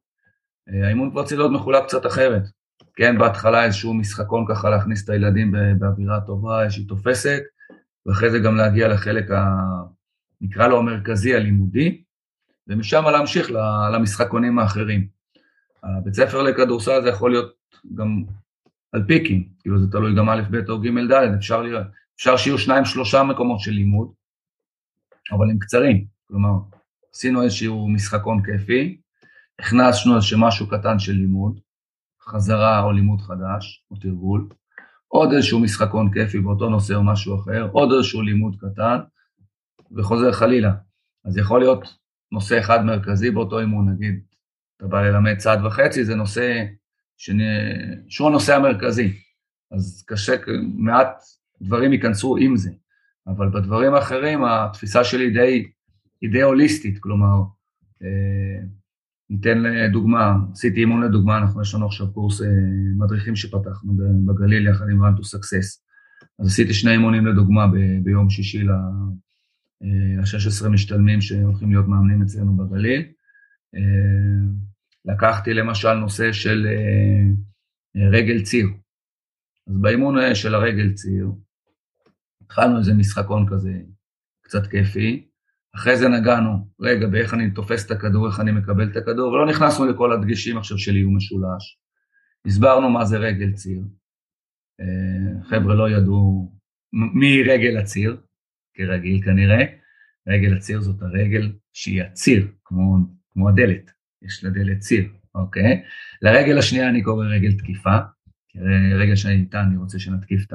האימון כבר צריך להיות מחולק קצת אחרת. כן, בהתחלה איזשהו משחקון ככה להכניס את הילדים באווירה טובה, איזושהי תופסת, ואחרי זה גם להגיע לחלק, ה... נקרא לו המרכזי, הלימודי, ומשם להמשיך למשחקונים האחרים. הבית ספר לכדורסל זה יכול להיות גם על פיקים, כאילו זה תלוי גם א', ב' או ג', ד', אפשר, אפשר שיהיו שניים, שלושה מקומות של לימוד, אבל הם קצרים, כלומר, עשינו איזשהו משחקון כיפי, הכנסנו איזשהו משהו קטן של לימוד, חזרה או לימוד חדש, או תרגול, עוד איזשהו משחקון כיפי באותו נושא או משהו אחר, עוד איזשהו לימוד קטן, וחוזר חלילה. אז יכול להיות נושא אחד מרכזי באותו אימון, נגיד, אתה בא ללמד צעד וחצי, זה נושא שני, שהוא הנושא המרכזי. אז קשה, מעט דברים ייכנסו עם זה. אבל בדברים האחרים התפיסה שלי די, היא די הוליסטית, כלומר, אה, ניתן דוגמה, עשיתי אימון לדוגמה, אנחנו יש לנו עכשיו קורס אה, מדריכים שפתחנו בגליל יחד עם to success. אז עשיתי שני אימונים לדוגמה ב, ביום שישי ל-16 אה, משתלמים שהולכים להיות מאמנים אצלנו בגליל. לקחתי למשל נושא של רגל ציר. אז באימון של הרגל ציר, התחלנו איזה משחקון כזה קצת כיפי, אחרי זה נגענו, רגע, באיך אני תופס את הכדור, איך אני מקבל את הכדור, ולא נכנסנו לכל הדגשים עכשיו של איום משולש. הסברנו מה זה רגל ציר. אה, חבר'ה לא ידעו מי רגל הציר, כרגיל כנראה. רגל הציר זאת הרגל שהיא הציר, כמו, כמו הדלת, יש לדלת ציר, אוקיי? לרגל השנייה אני קורא רגל תקיפה, כי שאני איתה אני רוצה שנתקיף את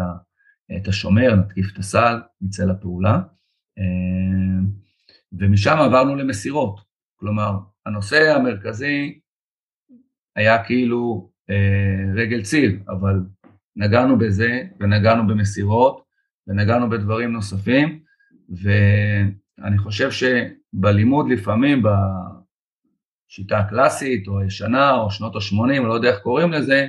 השומר, נתקיף את הסל, נצא לפעולה. אה, ומשם עברנו למסירות. כלומר, הנושא המרכזי היה כאילו אה, רגל ציר, אבל נגענו בזה, ונגענו במסירות, ונגענו בדברים נוספים, ואני חושב שבלימוד לפעמים, בשיטה הקלאסית, או הישנה, או שנות ה-80, לא יודע איך קוראים לזה,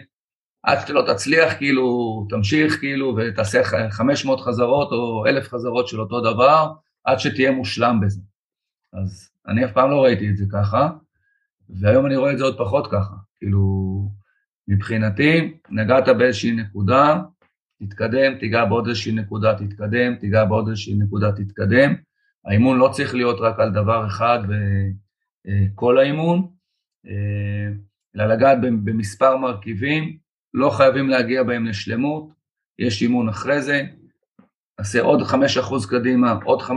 עד שאתה לא תצליח, כאילו, תמשיך, כאילו, ותעשה 500 חזרות או 1,000 חזרות של אותו דבר, עד שתהיה מושלם בזה. אז אני אף פעם לא ראיתי את זה ככה, והיום אני רואה את זה עוד פחות ככה. כאילו, מבחינתי, נגעת באיזושהי נקודה, תתקדם, תיגע בעוד איזושהי נקודה, תתקדם, תיגע בעוד איזושהי נקודה, תתקדם. האימון לא צריך להיות רק על דבר אחד וכל האימון, אלא לגעת במספר מרכיבים, לא חייבים להגיע בהם לשלמות, יש אימון אחרי זה, נעשה עוד 5% קדימה, עוד 5%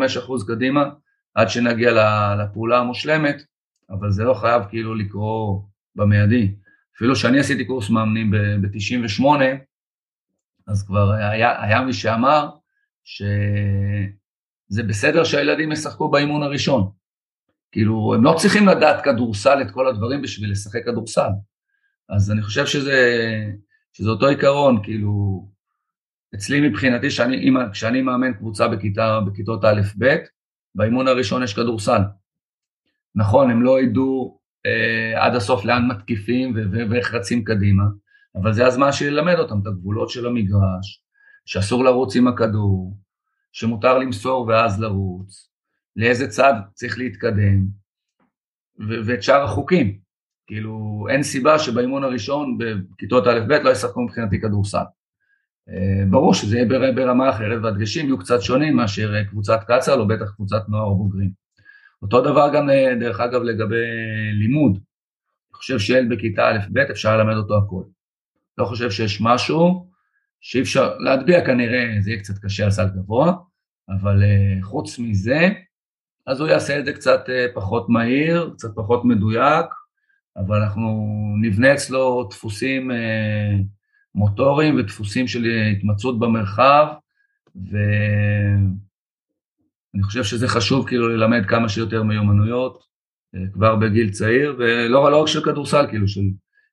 קדימה, עד שנגיע לפעולה המושלמת, אבל זה לא חייב כאילו לקרות במיידי. אפילו שאני עשיתי קורס מאמנים ב-98, אז כבר היה, היה מי שאמר שזה בסדר שהילדים ישחקו באימון הראשון. כאילו, הם לא צריכים לדעת כדורסל את כל הדברים בשביל לשחק כדורסל. אז אני חושב שזה, שזה אותו עיקרון, כאילו, אצלי מבחינתי, שאני, כשאני מאמן קבוצה בכיתה, בכיתות א'-ב', באימון הראשון יש כדורסל. נכון, הם לא ידעו אה, עד הסוף לאן מתקיפים ואיך רצים קדימה, אבל זה הזמן שלי ללמד אותם את הגבולות של המגרש, שאסור לרוץ עם הכדור, שמותר למסור ואז לרוץ, לאיזה צד צריך להתקדם, ואת שאר החוקים. כאילו, אין סיבה שבאימון הראשון בכיתות א'-ב' לא ישחקו מבחינתי כדורסל. אה, ברור שזה יהיה ברמה אחרת והדגשים יהיו קצת שונים מאשר אה, קבוצת קצ"ל או בטח קבוצת נוער או בוגרים. אותו דבר גם אה, דרך אגב לגבי לימוד. אני חושב שילד בכיתה א'-ב' אפשר ללמד אותו הכל. לא חושב שיש משהו שאי אפשר להטביע כנראה, זה יהיה קצת קשה על סל גבוה, אבל חוץ מזה, אז הוא יעשה את זה קצת פחות מהיר, קצת פחות מדויק, אבל אנחנו נבנה אצלו דפוסים uh, מוטוריים ודפוסים של התמצאות במרחב, ואני חושב שזה חשוב כאילו ללמד כמה שיותר מיומנויות uh, כבר בגיל צעיר, ולא לא רק של כדורסל, כאילו של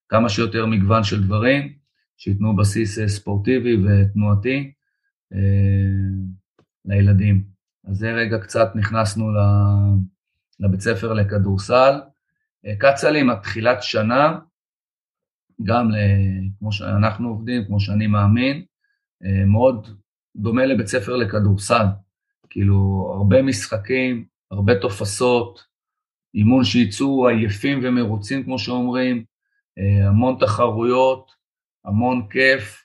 כמה שיותר מגוון של דברים, שייתנו בסיס uh, ספורטיבי ותנועתי. לילדים. אז זה רגע קצת נכנסנו לבית ספר לכדורסל. אה, קצ"לים, התחילת שנה, גם כמו שאנחנו עובדים, כמו שאני מאמין, אה, מאוד דומה לבית ספר לכדורסל. כאילו, הרבה משחקים, הרבה תופסות, אימון שיצאו עייפים ומרוצים, כמו שאומרים, אה, המון תחרויות, המון כיף,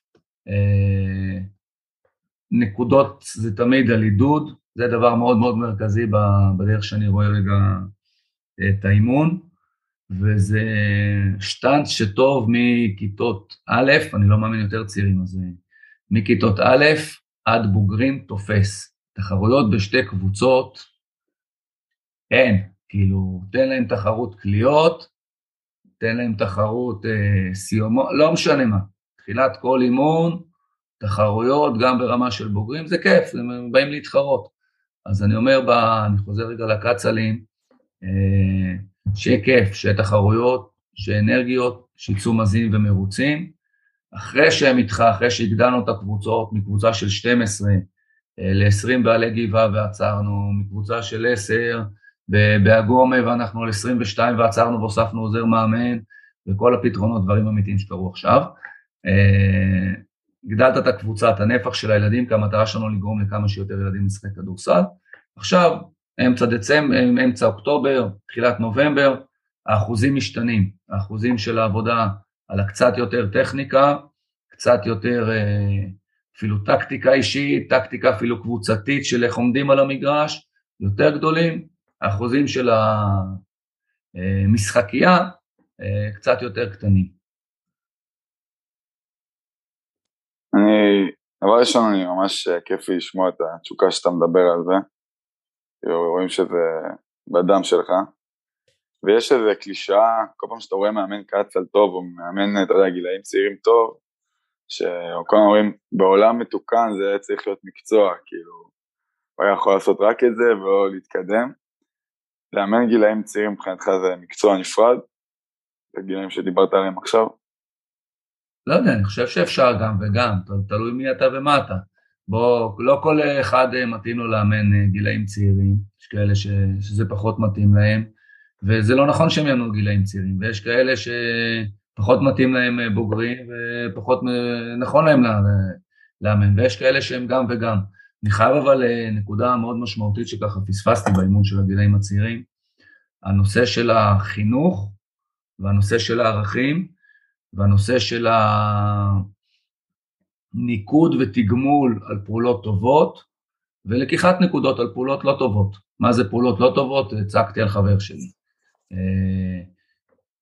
נקודות זה תמיד על עידוד, זה דבר מאוד מאוד מרכזי בדרך שאני רואה רגע את האימון, וזה שטאנץ שטוב מכיתות א', אני לא מאמין יותר צעירים, אז מכיתות א' עד בוגרים תופס. תחרויות בשתי קבוצות, אין, כאילו, תן להם תחרות קליעות, תן להם תחרות אה, סיומו, לא משנה מה. תחילת כל אימון, תחרויות, גם ברמה של בוגרים, זה כיף, הם באים להתחרות. אז אני אומר, ב, אני חוזר רגע לקצ"לים, אה, שיהיה כיף, שיהיה תחרויות, שיהיה אנרגיות, שיצאו מזינים ומרוצים. אחרי שהם איתך, אחרי שהגדלנו את הקבוצות מקבוצה של 12 אה, ל-20 בעלי גבעה ועצרנו, מקבוצה של 10 באגומה ואנחנו על 22 ועצרנו והוספנו עוזר מאמן, וכל הפתרונות, דברים אמיתיים שקרו עכשיו. אה, הגדלת את הקבוצה, את הנפח של הילדים, כי המטרה שלנו לגרום לכמה שיותר ילדים לשחק כדורסל. עכשיו, אמצע דצמבר, אמצע אוקטובר, תחילת נובמבר, האחוזים משתנים. האחוזים של העבודה על הקצת יותר טכניקה, קצת יותר אה, אפילו טקטיקה אישית, טקטיקה אפילו קבוצתית של איך עומדים על המגרש, יותר גדולים. האחוזים של המשחקייה אה, קצת יותר קטנים. אני, דבר ראשון, אני ממש אה, כיף לי לשמוע את התשוקה שאתה מדבר על זה. כאילו, רואים שזה בדם שלך. ויש איזה קלישאה, כל פעם שאתה רואה מאמן קצ"ל טוב, או מאמן, אתה יודע, גילאים צעירים טוב, שכל הזמן אומרים, בעולם מתוקן זה צריך להיות מקצוע, כאילו, הוא היה יכול לעשות רק את זה ולא להתקדם. לאמן גילאים צעירים מבחינתך זה מקצוע נפרד, זה גילאים שדיברת עליהם עכשיו. לא יודע, אני חושב שאפשר גם וגם, תלוי מי אתה ומה אתה. בוא, לא כל אחד אה, מתאים לו לאמן אה, גילאים צעירים, יש כאלה ש, שזה פחות מתאים להם, וזה לא נכון שהם יאמנו גילאים צעירים, ויש כאלה שפחות מתאים להם אה, בוגרים ופחות נכון להם לאמן, ויש כאלה שהם גם וגם. אני חייב אבל נקודה מאוד משמעותית שככה פספסתי באימון של הגילאים הצעירים, הנושא של החינוך והנושא של הערכים, והנושא של הניקוד ותגמול על פעולות טובות, ולקיחת נקודות על פעולות לא טובות. מה זה פעולות לא טובות? הצגתי על חבר שלי. אה,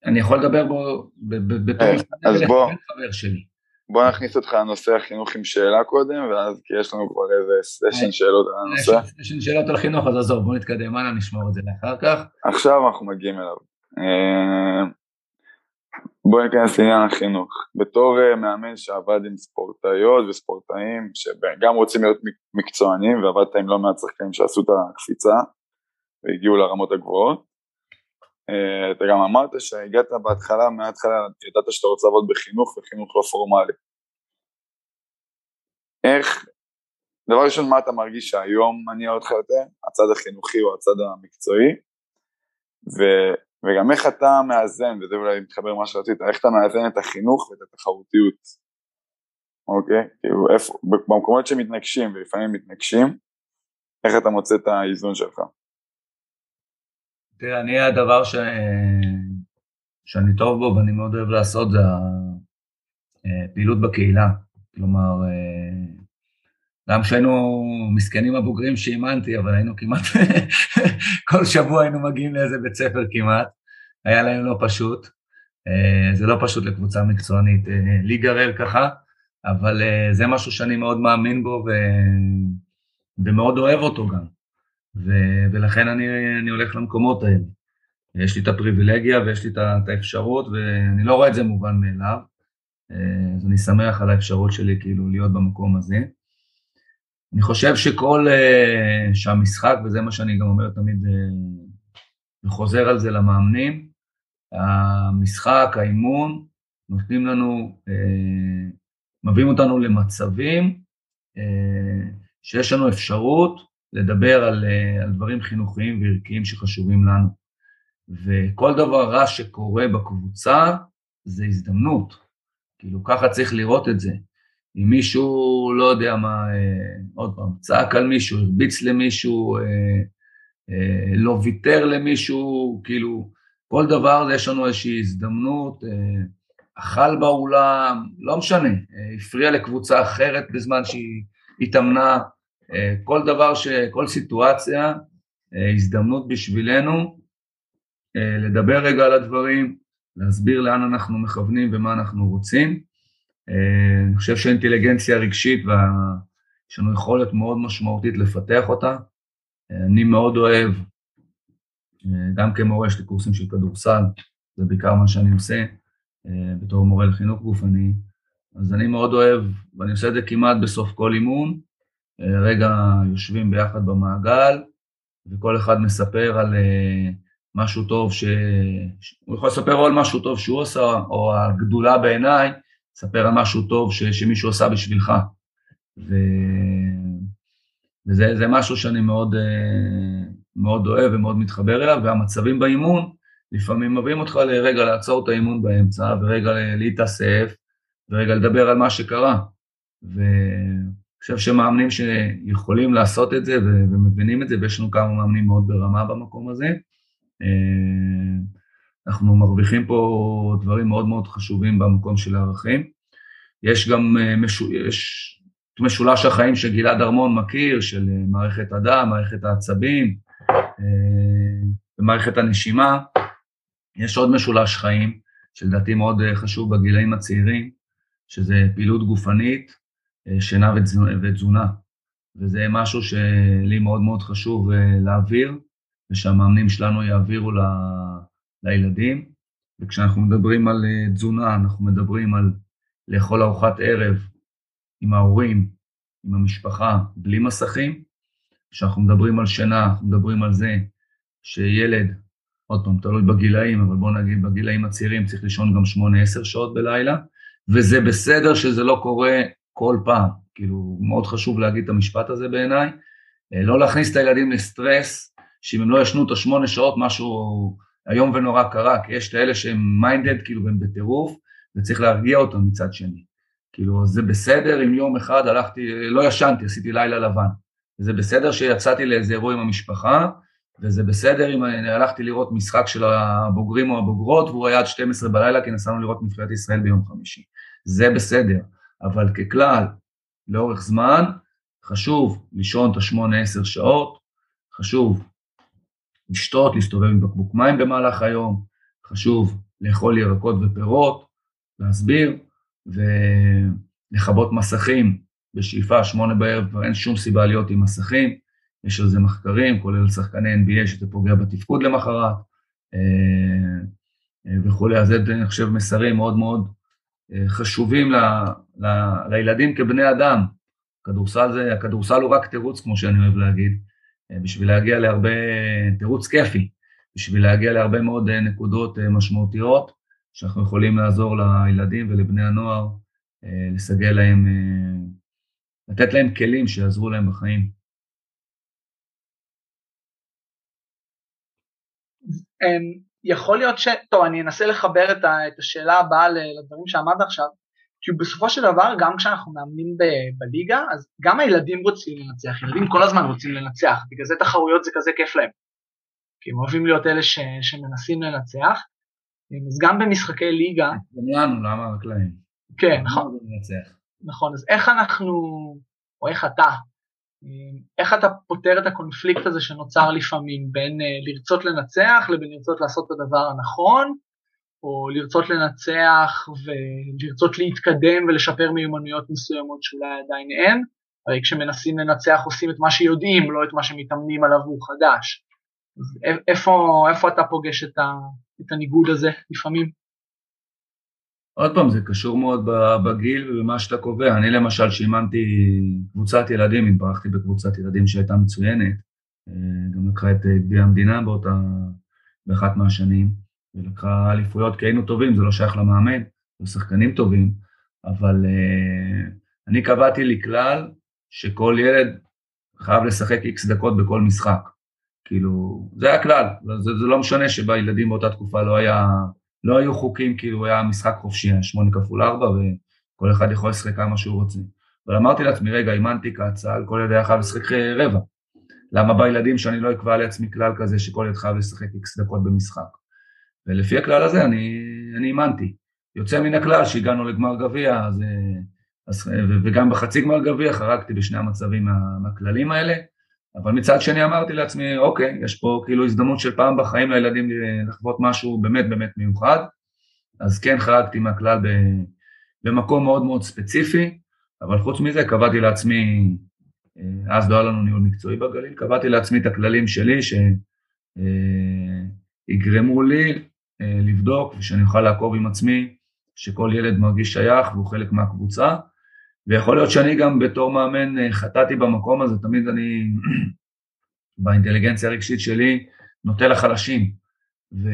אני יכול לדבר בו בתור אה, חבר שלי. בוא נכניס אותך לנושא החינוך עם שאלה קודם, ואז כי יש לנו כבר איזה סשן אה, שאלות על הנושא. סשן שאלות על חינוך, אז עזוב, בוא נתקדם, הלאה, נשמור את זה לאחר כך. עכשיו אנחנו מגיעים אליו. בוא ניכנס לעניין החינוך. בתור uh, מאמן שעבד עם ספורטאיות וספורטאים שגם רוצים להיות מקצוענים ועבדת עם לא מעט שחקנים שעשו את הקפיצה והגיעו לרמות הגבוהות. Uh, אתה גם אמרת שהגעת בהתחלה, מההתחלה ידעת שאתה רוצה לעבוד בחינוך וחינוך לא פורמלי. איך, דבר ראשון מה אתה מרגיש שהיום מניע אותך יותר, הצד החינוכי או הצד המקצועי, ו... וגם איך אתה מאזן, וזה אולי מתחבר למה שרצית, איך אתה מאזן את החינוך ואת התחרותיות, אוקיי? כאילו איפה, במקומות שמתנגשים ולפעמים מתנגשים, איך אתה מוצא את האיזון שלך? תראה, אני הדבר ש... שאני טוב בו ואני מאוד אוהב לעשות זה הפעילות בקהילה. כלומר, גם כשהיינו מסכנים הבוגרים שאימנתי, אבל היינו כמעט, <laughs> כל שבוע היינו מגיעים לאיזה בית ספר כמעט, היה להם לא פשוט. זה לא פשוט לקבוצה מקצוענית להיגרר ככה, אבל זה משהו שאני מאוד מאמין בו ו... ומאוד אוהב אותו גם, ו... ולכן אני, אני הולך למקומות האלה. יש לי את הפריבילגיה ויש לי את האפשרות, ואני לא רואה את זה מובן מאליו. אז אני שמח על האפשרות שלי כאילו להיות במקום הזה. אני חושב שכל, uh, שהמשחק, וזה מה שאני גם אומר תמיד וחוזר על זה למאמנים, המשחק, האימון, נותנים לנו, uh, מביאים אותנו למצבים שיש לנו אפשרות לדבר על, על דברים חינוכיים וערכיים שחשובים לנו. וכל דבר רע שקורה בקבוצה זה הזדמנות. כאילו, ככה צריך לראות את זה. אם מישהו, לא יודע מה, אה, עוד פעם, צעק על מישהו, הרביץ למישהו, אה, אה, לא ויתר למישהו, כאילו, כל דבר יש לנו איזושהי הזדמנות, אה, אכל באולם, לא משנה, אה, הפריע לקבוצה אחרת בזמן שהיא התאמנה, אה, כל דבר, ש, כל סיטואציה, אה, הזדמנות בשבילנו אה, לדבר רגע על הדברים, להסביר לאן אנחנו מכוונים ומה אנחנו רוצים. אה, אני חושב שהאינטליגנציה הרגשית, יש לנו יכולת מאוד משמעותית לפתח אותה. אה, אני מאוד אוהב, אה, גם כמורה יש לי קורסים של כדורסל, זה בעיקר מה שאני עושה בתור מורה לחינוך גופני, אז אני מאוד אוהב, ואני עושה את זה כמעט בסוף כל אימון, רגע יושבים ביחד במעגל, וכל אחד מספר על משהו טוב, ש... הוא יכול לספר או על משהו טוב שהוא עשה, או הגדולה בעיניי, ספר על משהו טוב ש, שמישהו עשה בשבילך. ו... וזה משהו שאני מאוד, אה, מאוד אוהב ומאוד מתחבר אליו, והמצבים באימון לפעמים מביאים אותך לרגע לעצור את האימון באמצע, ורגע להתאסף, ורגע לדבר על מה שקרה. ואני חושב שמאמנים שיכולים לעשות את זה ומבינים את זה, ויש לנו כמה מאמנים מאוד ברמה במקום הזה, אה, אנחנו מרוויחים פה דברים מאוד מאוד חשובים במקום של הערכים. יש גם אה, משו, יש משולש החיים שגלעד ארמון מכיר, של אה, מערכת הדם, מערכת העצבים ומערכת הנשימה. יש עוד משולש חיים, שלדעתי מאוד חשוב בגילאים הצעירים, שזה פעילות גופנית, שינה ותזונה. וזה משהו שלי מאוד מאוד חשוב להעביר, ושהמאמנים שלנו יעבירו ל... לילדים. וכשאנחנו מדברים על אה, תזונה, אנחנו מדברים על לאכול ארוחת ערב עם ההורים, עם המשפחה, בלי מסכים. כשאנחנו מדברים על שינה, אנחנו מדברים על זה שילד, עוד פעם, תלוי בגילאים, אבל בואו נגיד בגילאים הצעירים צריך לישון גם 8-10 שעות בלילה, וזה בסדר שזה לא קורה כל פעם. כאילו, מאוד חשוב להגיד את המשפט הזה בעיניי, אה, לא להכניס את הילדים לסטרס, שאם הם לא ישנו את השמונה שעות, משהו איום ונורא קרה, כי יש את האלה שהם מיינדד, כאילו, והם בטירוף, וצריך להרגיע אותם מצד שני. כאילו, זה בסדר אם יום אחד הלכתי, לא ישנתי, עשיתי לילה לבן. זה בסדר שיצאתי לאיזה אירוע עם המשפחה, וזה בסדר אם הלכתי לראות משחק של הבוגרים או הבוגרות, והוא היה עד 12 בלילה, כי נסענו לראות נבחרת ישראל ביום חמישי. זה בסדר, אבל ככלל, לאורך זמן, חשוב לישון את השמונה עשר שעות, חשוב לשתות, להסתובב עם בקבוק מים במהלך היום, חשוב לאכול ירקות ופירות, להסביר, ולכבות מסכים. בשאיפה, שמונה בערב, כבר אין שום סיבה להיות עם מסכים, יש על זה מחקרים, כולל שחקני NBA שזה פוגע בתפקוד למחרת, אה, אה, וכולי, אז זה אני חושב מסרים מאוד מאוד אה, חשובים ל, ל, לילדים כבני אדם. הכדורסל, הוא רק תירוץ, כמו שאני אוהב להגיד, בשביל להגיע להרבה, תירוץ כיפי, בשביל להגיע להרבה מאוד אה, נקודות אה, משמעותיות, שאנחנו יכולים לעזור לילדים ולבני הנוער, לסגל להם, לתת להם כלים שיעזרו להם בחיים. אמ, יכול להיות ש... טוב, אני אנסה לחבר את השאלה הבאה לדברים שאמרת עכשיו. כי בסופו של דבר גם כשאנחנו מאמנים ב- בליגה אז גם הילדים רוצים לנצח, ילדים כל הזמן רוצים לנצח, בגלל זה תחרויות זה כזה כיף להם. כי הם אוהבים להיות אלה ש- שמנסים לנצח, אז גם במשחקי ליגה... גם לנו, למה רק להם? כן, נכון. נכון, אז איך אנחנו, או איך אתה, איך אתה פותר את הקונפליקט הזה שנוצר לפעמים בין uh, לרצות לנצח לבין לרצות לעשות את הדבר הנכון, או לרצות לנצח ולרצות להתקדם ולשפר מיומנויות מסוימות שאולי עדיין אין, הרי כשמנסים לנצח עושים את מה שיודעים, לא את מה שמתאמנים עליו הוא חדש. אז איפה, איפה אתה פוגש את, ה, את הניגוד הזה לפעמים? עוד פעם, זה קשור מאוד בגיל ובמה שאתה קובע. אני למשל, שאימנתי קבוצת ילדים, התברכתי בקבוצת ילדים שהייתה מצוינת, אה, גם לקחה את גביע המדינה באותה, באחת מהשנים, ולקחה אליפויות כי היינו טובים, זה לא שייך למאמן, היו שחקנים טובים, אבל uh, אני קבעתי לי כלל שכל ילד חייב לשחק איקס דקות בכל משחק. כאילו, זה היה כלל, זה, זה לא משנה שבילדים באותה תקופה לא היה, לא היו חוקים, כאילו היה משחק חופשי, היה שמונה כפול ארבע וכל אחד יכול לשחק כמה שהוא רוצה. אבל אמרתי לעצמי, רגע, אימנתי כהצל, כל ילד היה חייב לשחק רבע. למה בילדים שאני לא אקבע לעצמי כלל כזה שכל ילד חייב לשחק איקס דקות במשחק? ולפי הכלל הזה אני, אני אימנתי. יוצא מן הכלל שהגענו לגמר גביע, אז, אז, וגם בחצי גמר גביע חרגתי בשני המצבים מה, מהכללים האלה, אבל מצד שני אמרתי לעצמי, אוקיי, יש פה כאילו הזדמנות של פעם בחיים לילדים לחוות משהו באמת באמת מיוחד, אז כן חרגתי מהכלל במקום מאוד מאוד ספציפי, אבל חוץ מזה קבעתי לעצמי, אז לא היה לנו ניהול מקצועי בגליל, קבעתי לעצמי את הכללים שלי שיגרמו לי אה, לבדוק ושאני אוכל לעקוב עם עצמי שכל ילד מרגיש שייך והוא חלק מהקבוצה. ויכול להיות שאני גם בתור מאמן אה, חטאתי במקום הזה, תמיד אני <clears throat> באינטליגנציה הרגשית שלי נוטה לחלשים. ו...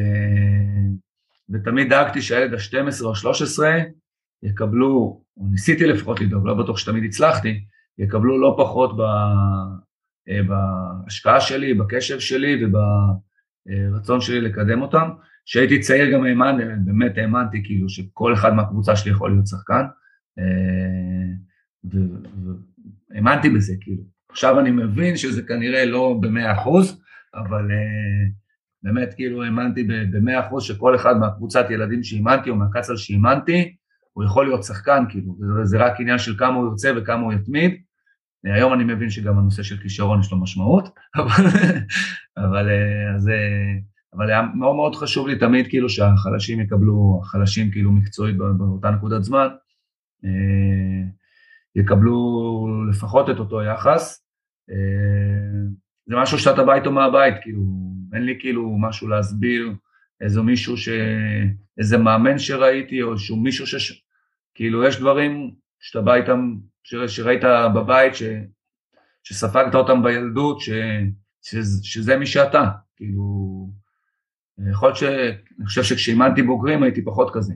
ותמיד דאגתי שהילד ה-12 או ה-13 יקבלו, או ניסיתי לפחות לדאוג, לא בטוח שתמיד הצלחתי, יקבלו לא פחות ב... אה, בהשקעה שלי, בקשב שלי וברצון שלי לקדם אותם. כשהייתי צעיר גם האמנתי, באמת האמנתי כאילו שכל אחד מהקבוצה שלי יכול להיות שחקן, אה, והאמנתי בזה כאילו. עכשיו אני מבין שזה כנראה לא במאה אחוז, אבל אה, באמת כאילו האמנתי במאה אחוז שכל אחד מהקבוצת ילדים שאימנתי או מהקצ"ל שאימנתי, הוא יכול להיות שחקן כאילו, זה, זה רק עניין של כמה הוא ירצה וכמה הוא יתמיד. היום אני מבין שגם הנושא של כישרון יש לו משמעות, <laughs> אבל, אבל אז אבל היה מאוד מאוד חשוב לי תמיד כאילו שהחלשים יקבלו, החלשים כאילו מקצועית באותה נקודת זמן, אה, יקבלו לפחות את אותו יחס. אה, זה משהו שאתה בא איתו מהבית, כאילו, אין לי כאילו משהו להסביר, איזה מישהו ש... איזה מאמן שראיתי, או שהוא מישהו ש... כאילו, יש דברים שאתה בא איתם, ש... שראית בבית, ש... שספגת אותם בילדות, ש... ש... שזה מי שאתה, כאילו... יכול להיות ש... אני חושב שכשאימנתי בוגרים הייתי פחות כזה.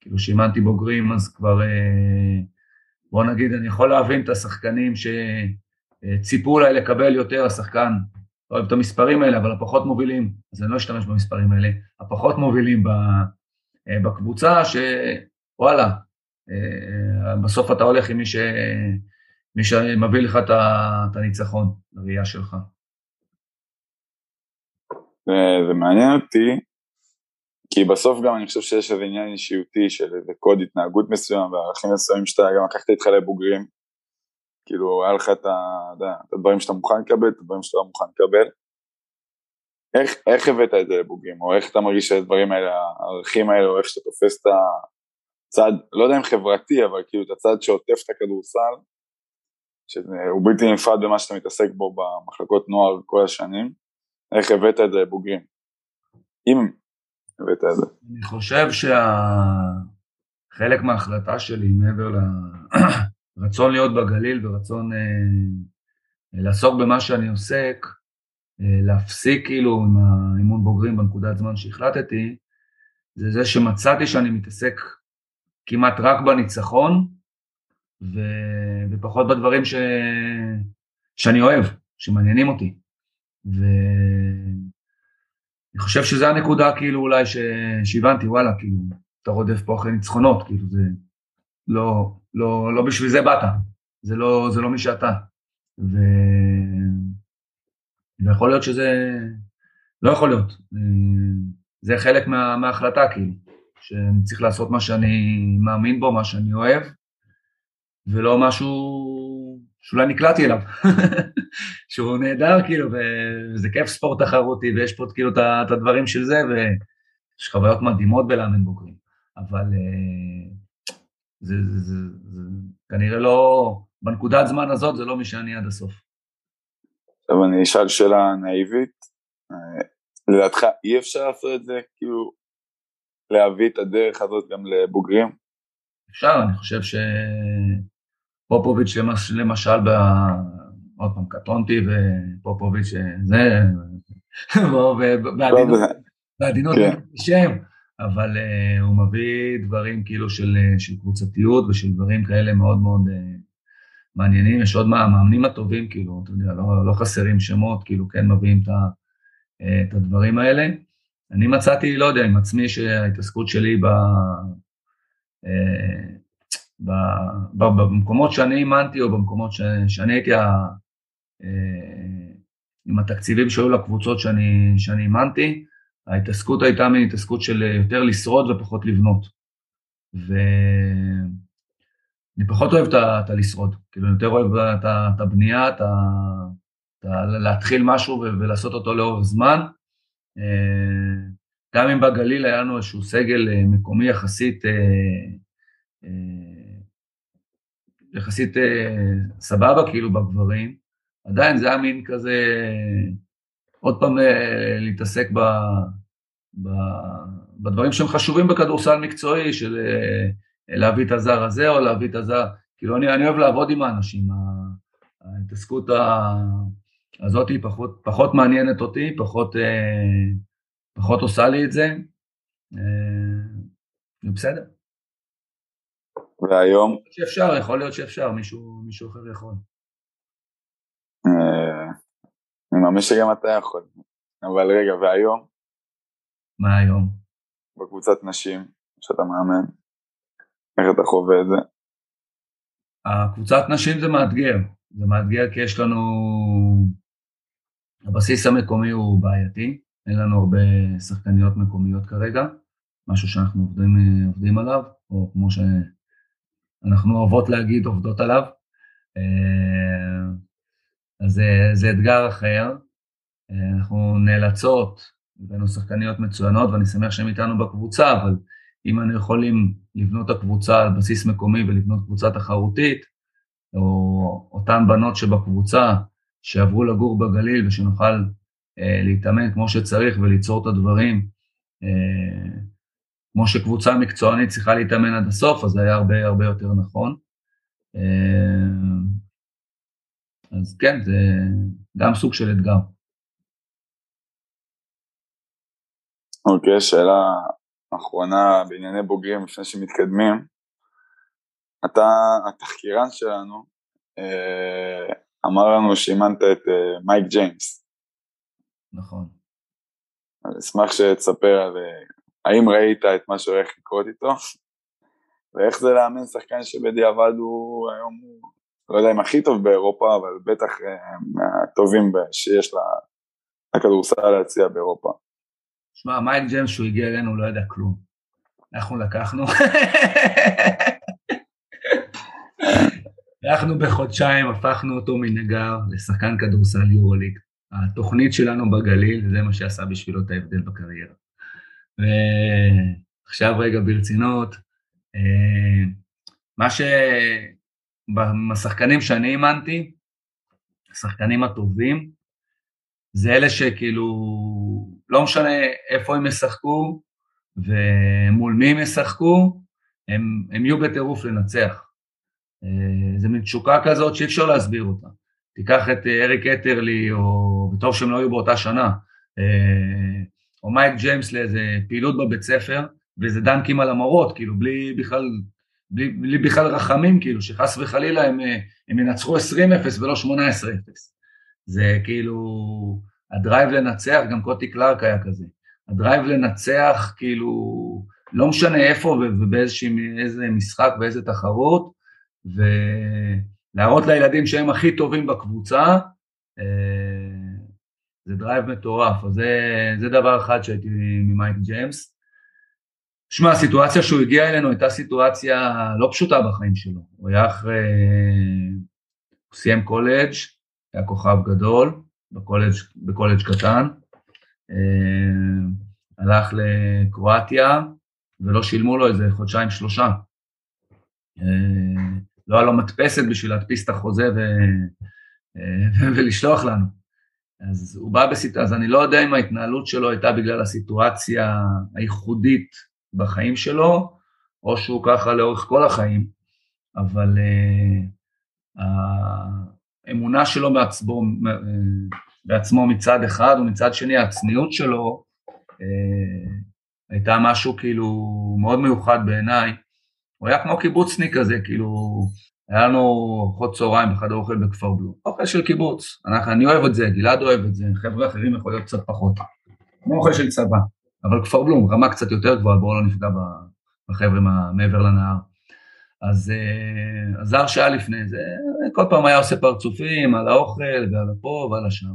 כאילו כשאימנתי בוגרים אז כבר, אה, בוא נגיד, אני יכול להבין את השחקנים שציפו אולי לקבל יותר, השחקן, לא אוהב את המספרים האלה, אבל הפחות מובילים, אז אני לא אשתמש במספרים האלה, הפחות מובילים אה, בקבוצה, שוואלה, אה, בסוף אתה הולך עם מי, ש... מי שמביא לך את הניצחון, לראייה שלך. זה מעניין אותי, כי בסוף גם אני חושב שיש איזה עניין אישיותי של איזה קוד התנהגות מסוים וערכים מסוימים שאתה גם לקחת איתך לבוגרים. כאילו היה לך את, ה, את הדברים שאתה מוכן לקבל, את הדברים שאתה לא מוכן לקבל. איך, איך הבאת את זה לבוגרים, או איך אתה מרגיש שהדברים האלה, הערכים האלה, או איך שאתה תופס את הצד, לא יודע אם חברתי, אבל כאילו את הצד שעוטף את הכדורסל, שהוא בלתי נפרד במה שאתה מתעסק בו במחלקות נוער כל השנים. איך הבאת את זה לבוגרים? אם הבאת את זה. אני חושב שחלק מההחלטה שלי, מעבר לרצון להיות בגליל ורצון אה, לעסוק במה שאני עוסק, אה, להפסיק כאילו עם האימון בוגרים בנקודת זמן שהחלטתי, זה זה שמצאתי שאני מתעסק כמעט רק בניצחון, ו... ופחות בדברים ש... שאני אוהב, שמעניינים אותי. ואני חושב שזו הנקודה כאילו אולי. שהבנתי, וואלה, כאילו, אתה רודף פה אחרי ניצחונות, כאילו זה לא, לא, לא בשביל זה באת, זה לא, זה לא מי שאתה. ו... ויכול להיות שזה, לא יכול להיות, זה חלק מה, מההחלטה כאילו, שאני צריך לעשות מה שאני מאמין בו, מה שאני אוהב, ולא משהו שאולי נקלעתי אליו, <laughs> שהוא נהדר כאילו, וזה כיף ספורט תחרותי, ויש פה כאילו את הדברים של זה, ו... יש חוויות מדהימות בלאמן בוגרים, אבל זה, זה, זה, זה כנראה לא, בנקודת זמן הזאת זה לא מי שאני עד הסוף. עכשיו אני אשאל שאלה נאיבית, לדעתך אי אפשר לעשות את זה, כאילו להביא את הדרך הזאת גם לבוגרים? אפשר, אני חושב שפופוביץ' למשל, ב... עוד פעם, קטונתי ופופוביץ' זה, <laughs> בעדינות כן. שם, אבל uh, הוא מביא דברים כאילו של, של קבוצתיות ושל דברים כאלה מאוד מאוד uh, מעניינים. יש עוד מהמאמנים הטובים, כאילו, אתה יודע, לא, לא חסרים שמות, כאילו, כן מביאים את, ה, uh, את הדברים האלה. אני מצאתי, לא יודע, עם עצמי שההתעסקות שלי ב, uh, ב, במקומות שאני אימנתי או במקומות ש, שאני הייתי ה, uh, עם התקציבים שהיו לקבוצות שאני, שאני אימנתי, ההתעסקות הייתה מין התעסקות של יותר לשרוד ופחות לבנות. ואני פחות אוהב את הלשרוד, כאילו אני יותר אוהב את הבנייה, את ה... להתחיל משהו ולעשות אותו לאורך זמן. גם אם בגליל היה לנו איזשהו סגל אה, מקומי יחסית, אה, אה, יחסית סבבה כאילו בגברים, עדיין זה היה מין כזה, עוד פעם להתעסק ב, ב, בדברים שהם חשובים בכדורסל מקצועי, של להביא את הזר הזה או להביא את הזר, כאילו אני, אני אוהב לעבוד עם האנשים, ההתעסקות הזאת היא פחות, פחות מעניינת אותי, פחות, פחות עושה לי את זה, זה בסדר. והיום? שאפשר, יכול להיות שאפשר, מישהו, מישהו אחר יכול. אני מאמין שגם אתה יכול, אבל רגע, והיום? מה היום? בקבוצת נשים שאתה מאמן, איך אתה חווה את זה? הקבוצת נשים זה מאתגר, זה מאתגר כי יש לנו, הבסיס המקומי הוא בעייתי, אין לנו הרבה שחקניות מקומיות כרגע, משהו שאנחנו עובדים, עובדים עליו, או כמו שאנחנו אוהבות להגיד, עובדות עליו. אה, אז זה, זה אתגר אחר. אה, אנחנו נאלצות, הבאנו שחקניות מצוינות ואני שמח שהן איתנו בקבוצה, אבל אם אנו יכולים לבנות את הקבוצה על בסיס מקומי ולבנות קבוצה תחרותית, או אותן בנות שבקבוצה שעברו לגור בגליל ושנוכל אה, להתאמן כמו שצריך וליצור את הדברים, אה, כמו שקבוצה מקצוענית צריכה להתאמן עד הסוף, אז זה היה הרבה הרבה יותר נכון. אה, אז כן, זה גם סוג של אתגר. אוקיי, okay, שאלה אחרונה בענייני בוגרים לפני שמתקדמים. אתה, התחקירן שלנו, אמר לנו שאימנת את מייק ג'יימס. נכון. אני אשמח שתספר על אה, האם ראית את מה שהולך לקרות איתו, ואיך זה לאמן שחקן שבדיעבד הוא היום, לא יודע אם הכי טוב באירופה, אבל בטח אה, מהטובים שיש לכדורסל להציע באירופה. שמע, מייק ג'יימס, שהוא הגיע אלינו, לא ידע כלום. אנחנו לקחנו, אנחנו בחודשיים הפכנו אותו מנגר לשחקן כדורסל יורוליג. התוכנית שלנו בגליל, זה מה שעשה בשבילו את ההבדל בקריירה. ועכשיו רגע ברצינות, אה, מה ש... בשחקנים שאני אימנתי, השחקנים הטובים, זה אלה שכאילו, לא משנה איפה הם ישחקו ומול מי הם ישחקו, הם, הם יהיו בטירוף לנצח. אה, זה מין תשוקה כזאת שאי אפשר להסביר אותה. תיקח את אה, אריק אטרלי, או וטוב שהם לא היו באותה שנה, או מייק ג'יימס לאיזה פעילות בבית ספר, ואיזה דנקים על המורות, כאילו, בלי בכלל, בלי, בלי בכלל רחמים, כאילו, שחס וחלילה הם, אה, הם ינצחו 20-0 ולא 18-0. זה כאילו, ה drive לנצח, גם קוטי קלארק היה כזה. ה drive לנצח, כאילו, לא משנה איפה ובאיזה משחק, באיזה תחרות, ו... להראות לילדים שהם הכי טובים בקבוצה, אה, זה drive מטורף, אז זה, זה דבר אחד שהייתי ממייק ג'יימס. שמע, הסיטואציה שהוא הגיע אלינו הייתה סיטואציה לא פשוטה בחיים שלו. הוא היה אחרי, הוא סיים קולג', היה כוכב גדול, בקולג', בקולג' קטן. אה, הלך לקרואטיה, ולא שילמו לו איזה חודשיים שלושה. אה, לא היה לו מדפסת בשביל להדפיס את החוזה ו... אה, <laughs> ולשלוח לנו. אז הוא בא בסיטואציה, אז אני לא יודע אם ההתנהלות שלו הייתה בגלל הסיטואציה הייחודית בחיים שלו, או שהוא ככה לאורך כל החיים, אבל uh, האמונה שלו בעצמו, בעצמו מצד אחד, ומצד שני הצניעות שלו uh, הייתה משהו כאילו מאוד מיוחד בעיניי. הוא היה כמו קיבוצניק כזה, כאילו, היה לנו ארוחות צהריים בחדר אוכל בכפר בלו. אוכל של קיבוץ, אנחנו, אני אוהב את זה, גלעד אוהב את זה, חבר'ה אחרים יכול להיות קצת פחות. כמו אוכל של צבא, אבל כפר בלום, רמה קצת יותר גבוהה, בואו לא נפגע בחבר'ה מעבר לנהר. אז אה, הזר שהיה לפני זה, כל פעם היה עושה פרצופים על האוכל ועל הפה ועל השם.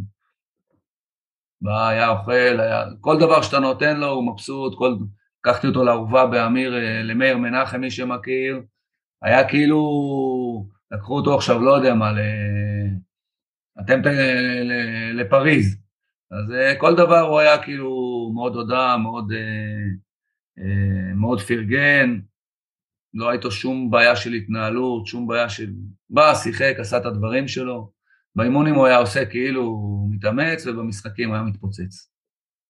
והיה אוכל, היה, כל דבר שאתה נותן לו הוא מבסוט, כל, לקחתי אותו לאהובה באמיר, אה, למאיר מנחם, מי שמכיר, היה כאילו, לקחו אותו עכשיו, לא יודע מה, ל... אתם ת... לפריז. אז אה, כל דבר הוא היה כאילו מאוד הודה, מאוד, אה, מאוד פרגן, לא הייתו שום בעיה של התנהלות, שום בעיה של... בא, שיחק, עשה את הדברים שלו. באימונים הוא היה עושה כאילו הוא מתאמץ, ובמשחקים הוא היה מתפוצץ.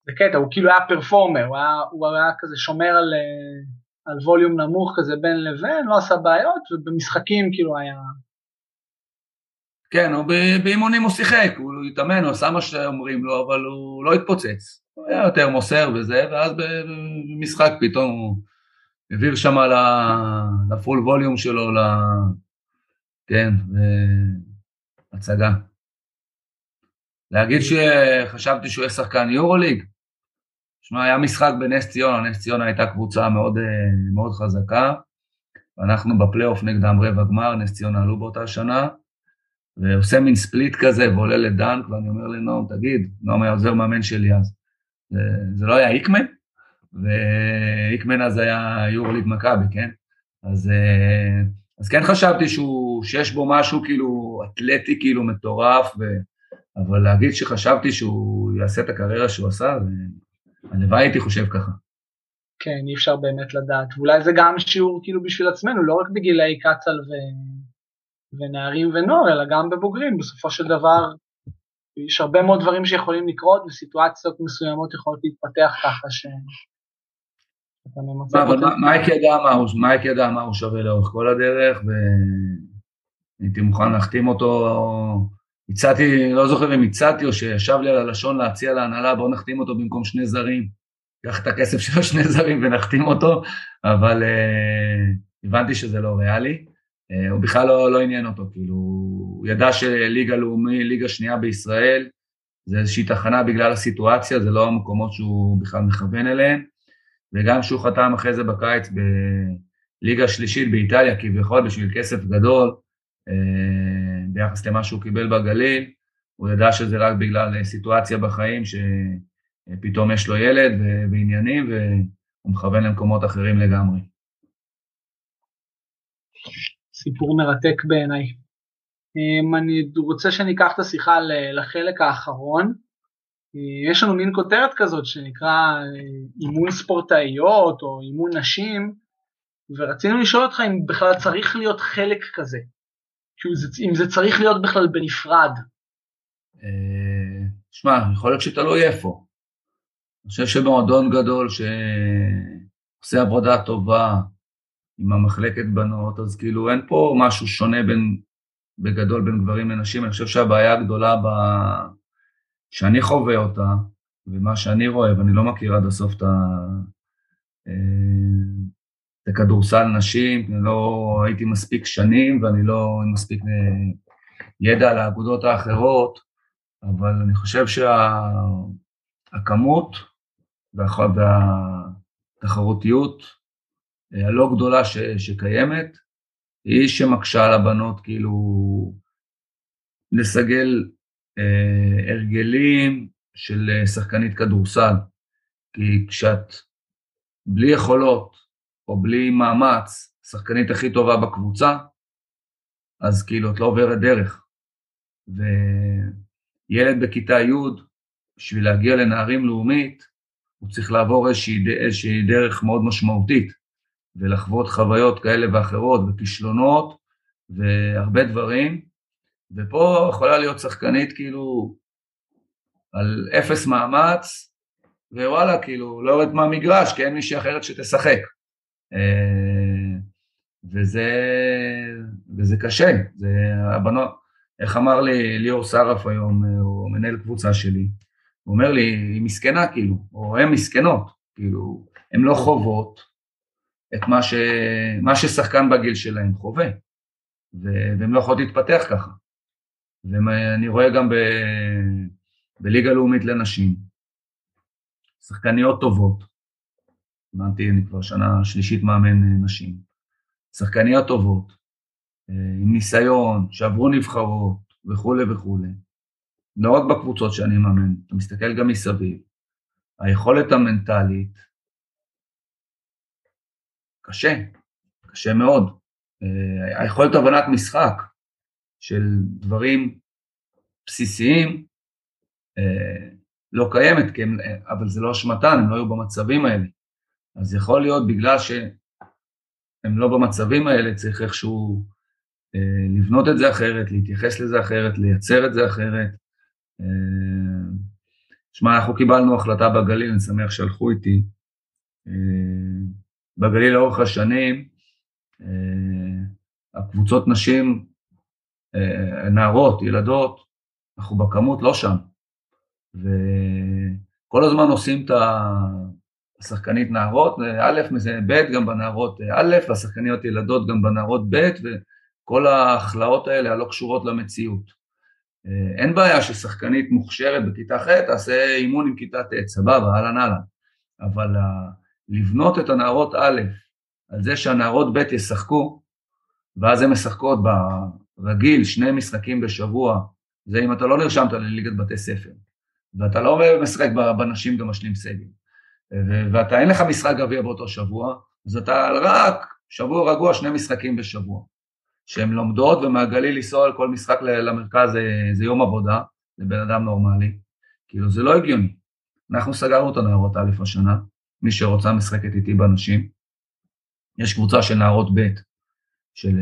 זה קטע, הוא כאילו היה פרפורמר, הוא היה, הוא היה כזה שומר על, אה, על ווליום נמוך כזה בין לבין, לא עשה בעיות, ובמשחקים כאילו היה... כן, הוא באימונים הוא שיחק, הוא התאמן, הוא עשה מה שאומרים לו, אבל הוא לא התפוצץ. הוא היה יותר מוסר וזה, ואז במשחק פתאום הוא העביר שם לפול ווליום שלו, ל... כן, הצגה. להגיד שחשבתי שהוא יהיה שחקן יורוליג? שמע, היה משחק בנס ציונה, נס ציונה הייתה קבוצה מאוד, אה, מאוד חזקה, ואנחנו בפלייאוף נגדם רבע גמר, נס ציונה עלו באותה שנה, ועושה מין ספליט כזה ועולה לדנק, ואני אומר לנועם, תגיד, נועם היה עוזר מאמן שלי אז, זה, זה לא היה איקמן? ואיקמן אז היה יורוליג מכבי, כן? אז, אה, אז כן חשבתי שהוא, שיש בו משהו כאילו אתלטי כאילו מטורף, ו, אבל להגיד שחשבתי שהוא יעשה את הקריירה שהוא עשה, הלוואי הייתי חושב ככה. כן, אי אפשר באמת לדעת. ואולי זה גם שיעור כאילו בשביל עצמנו, לא רק בגילאי קצ"ל ו... ונערים ונוער, אלא גם בבוגרים. בסופו של דבר, יש הרבה מאוד דברים שיכולים לקרות, וסיטואציות מסוימות יכולות להתפתח ככה ש... אבל מייק ידע מה הוא, מייק ידע מה הוא שווה לאורך כל הדרך, והייתי מוכן להחתים אותו הצעתי, לא זוכר אם הצעתי או שישב לי על הלשון להציע להנהלה, בואו נחתים אותו במקום שני זרים. קח את הכסף של השני <laughs> זרים ונחתים אותו, אבל uh, הבנתי שזה לא ריאלי. Uh, הוא בכלל לא, לא עניין אותו, כאילו, הוא ידע שליגה לאומי, ליגה שנייה בישראל, זה איזושהי תחנה בגלל הסיטואציה, זה לא המקומות שהוא בכלל מכוון אליהם. וגם כשהוא חתם אחרי זה בקיץ בליגה שלישית באיטליה, כביכול בשביל כסף גדול, אה, ביחס למה שהוא קיבל בגליל, הוא ידע שזה רק בגלל סיטואציה בחיים שפתאום יש לו ילד ועניינים והוא מכוון למקומות אחרים לגמרי. סיפור מרתק בעיניי. אה, אני רוצה שניקח את השיחה לחלק האחרון. אה, יש לנו מין כותרת כזאת שנקרא אימון ספורטאיות או אימון נשים, ורצינו לשאול אותך אם בכלל צריך להיות חלק כזה אם זה צריך להיות בכלל בנפרד. אה, שמע, יכול להיות שתלוי איפה. אני חושב שבמועדון גדול שעושה עבודה טובה עם המחלקת בנות, אז כאילו אין פה משהו שונה בין, בגדול בין גברים לנשים. אני חושב שהבעיה הגדולה ב... שאני חווה אותה, ומה שאני רואה, ואני לא מכיר עד הסוף את ה... אה, זה כדורסל נשים, לא הייתי מספיק שנים ואני לא מספיק אה, ידע על האגודות האחרות, אבל אני חושב שהכמות שה... והתחרותיות אה, הלא גדולה ש... שקיימת, היא שמקשה על הבנות כאילו לסגל אה, הרגלים של אה, שחקנית כדורסל, כי כשאת בלי יכולות או בלי מאמץ, השחקנית הכי טובה בקבוצה, אז כאילו את לא עוברת דרך. וילד בכיתה י', בשביל להגיע לנערים לאומית, הוא צריך לעבור איזושהי, איזושהי דרך מאוד משמעותית, ולחוות חוויות כאלה ואחרות, וכישלונות, והרבה דברים, ופה יכולה להיות שחקנית כאילו על אפס מאמץ, ווואלה, כאילו, לא יורד מהמגרש, כי אין מישהי אחרת שתשחק. אה, וזה, וזה קשה, זה הבנות, איך אמר לי ליאור שרף היום, הוא מנהל קבוצה שלי, הוא אומר לי, היא מסכנה כאילו, או הן מסכנות, כאילו, הן לא חוות את מה, ש, מה ששחקן בגיל שלהם חווה, והן לא יכולות להתפתח ככה. ואני רואה גם ב, בליגה לאומית לנשים, שחקניות טובות, אמרתי, אני כבר שנה שלישית מאמן נשים, שחקניות טובות, עם ניסיון, שעברו נבחרות וכולי וכולי, לא רק בקבוצות שאני מאמן, אתה מסתכל גם מסביב, היכולת המנטלית קשה, קשה מאוד. אה, היכולת הבנת משחק של דברים בסיסיים אה, לא קיימת, הם, אבל זה לא אשמתן, הם לא היו במצבים האלה. אז יכול להיות בגלל שהם לא במצבים האלה, צריך איכשהו אה, לבנות את זה אחרת, להתייחס לזה אחרת, לייצר את זה אחרת. שמע, אנחנו קיבלנו החלטה בגליל, אני שמח שהלכו איתי. בגליל לאורך השנים, הקבוצות נשים, נערות, ילדות, אנחנו בכמות לא שם. וכל הזמן עושים את השחקנית נערות, א', ב', גם בנערות א', והשחקניות ילדות גם בנערות ב', וכל ההכלאות האלה הלא קשורות למציאות. אין בעיה ששחקנית מוכשרת בכיתה ח' תעשה אימון עם כיתה ט', סבבה, אהלן אהלן. אבל לבנות את הנערות א', על זה שהנערות ב' ישחקו, ואז הן משחקות ברגיל שני משחקים בשבוע, זה אם אתה לא נרשמת לליגת בתי ספר, ואתה לא משחק בנשים גם משלים סגל, ואתה אין לך משחק גביע באותו שבוע, אז אתה רק שבוע רגוע, שני משחקים בשבוע. שהן לומדות ומהגליל לנסוע על כל משחק למרכז זה, זה יום עבודה לבן אדם נורמלי, כאילו זה לא הגיוני. אנחנו סגרנו את הנערות א' השנה, מי שרוצה משחקת איתי בנשים. יש קבוצה של נערות ב', של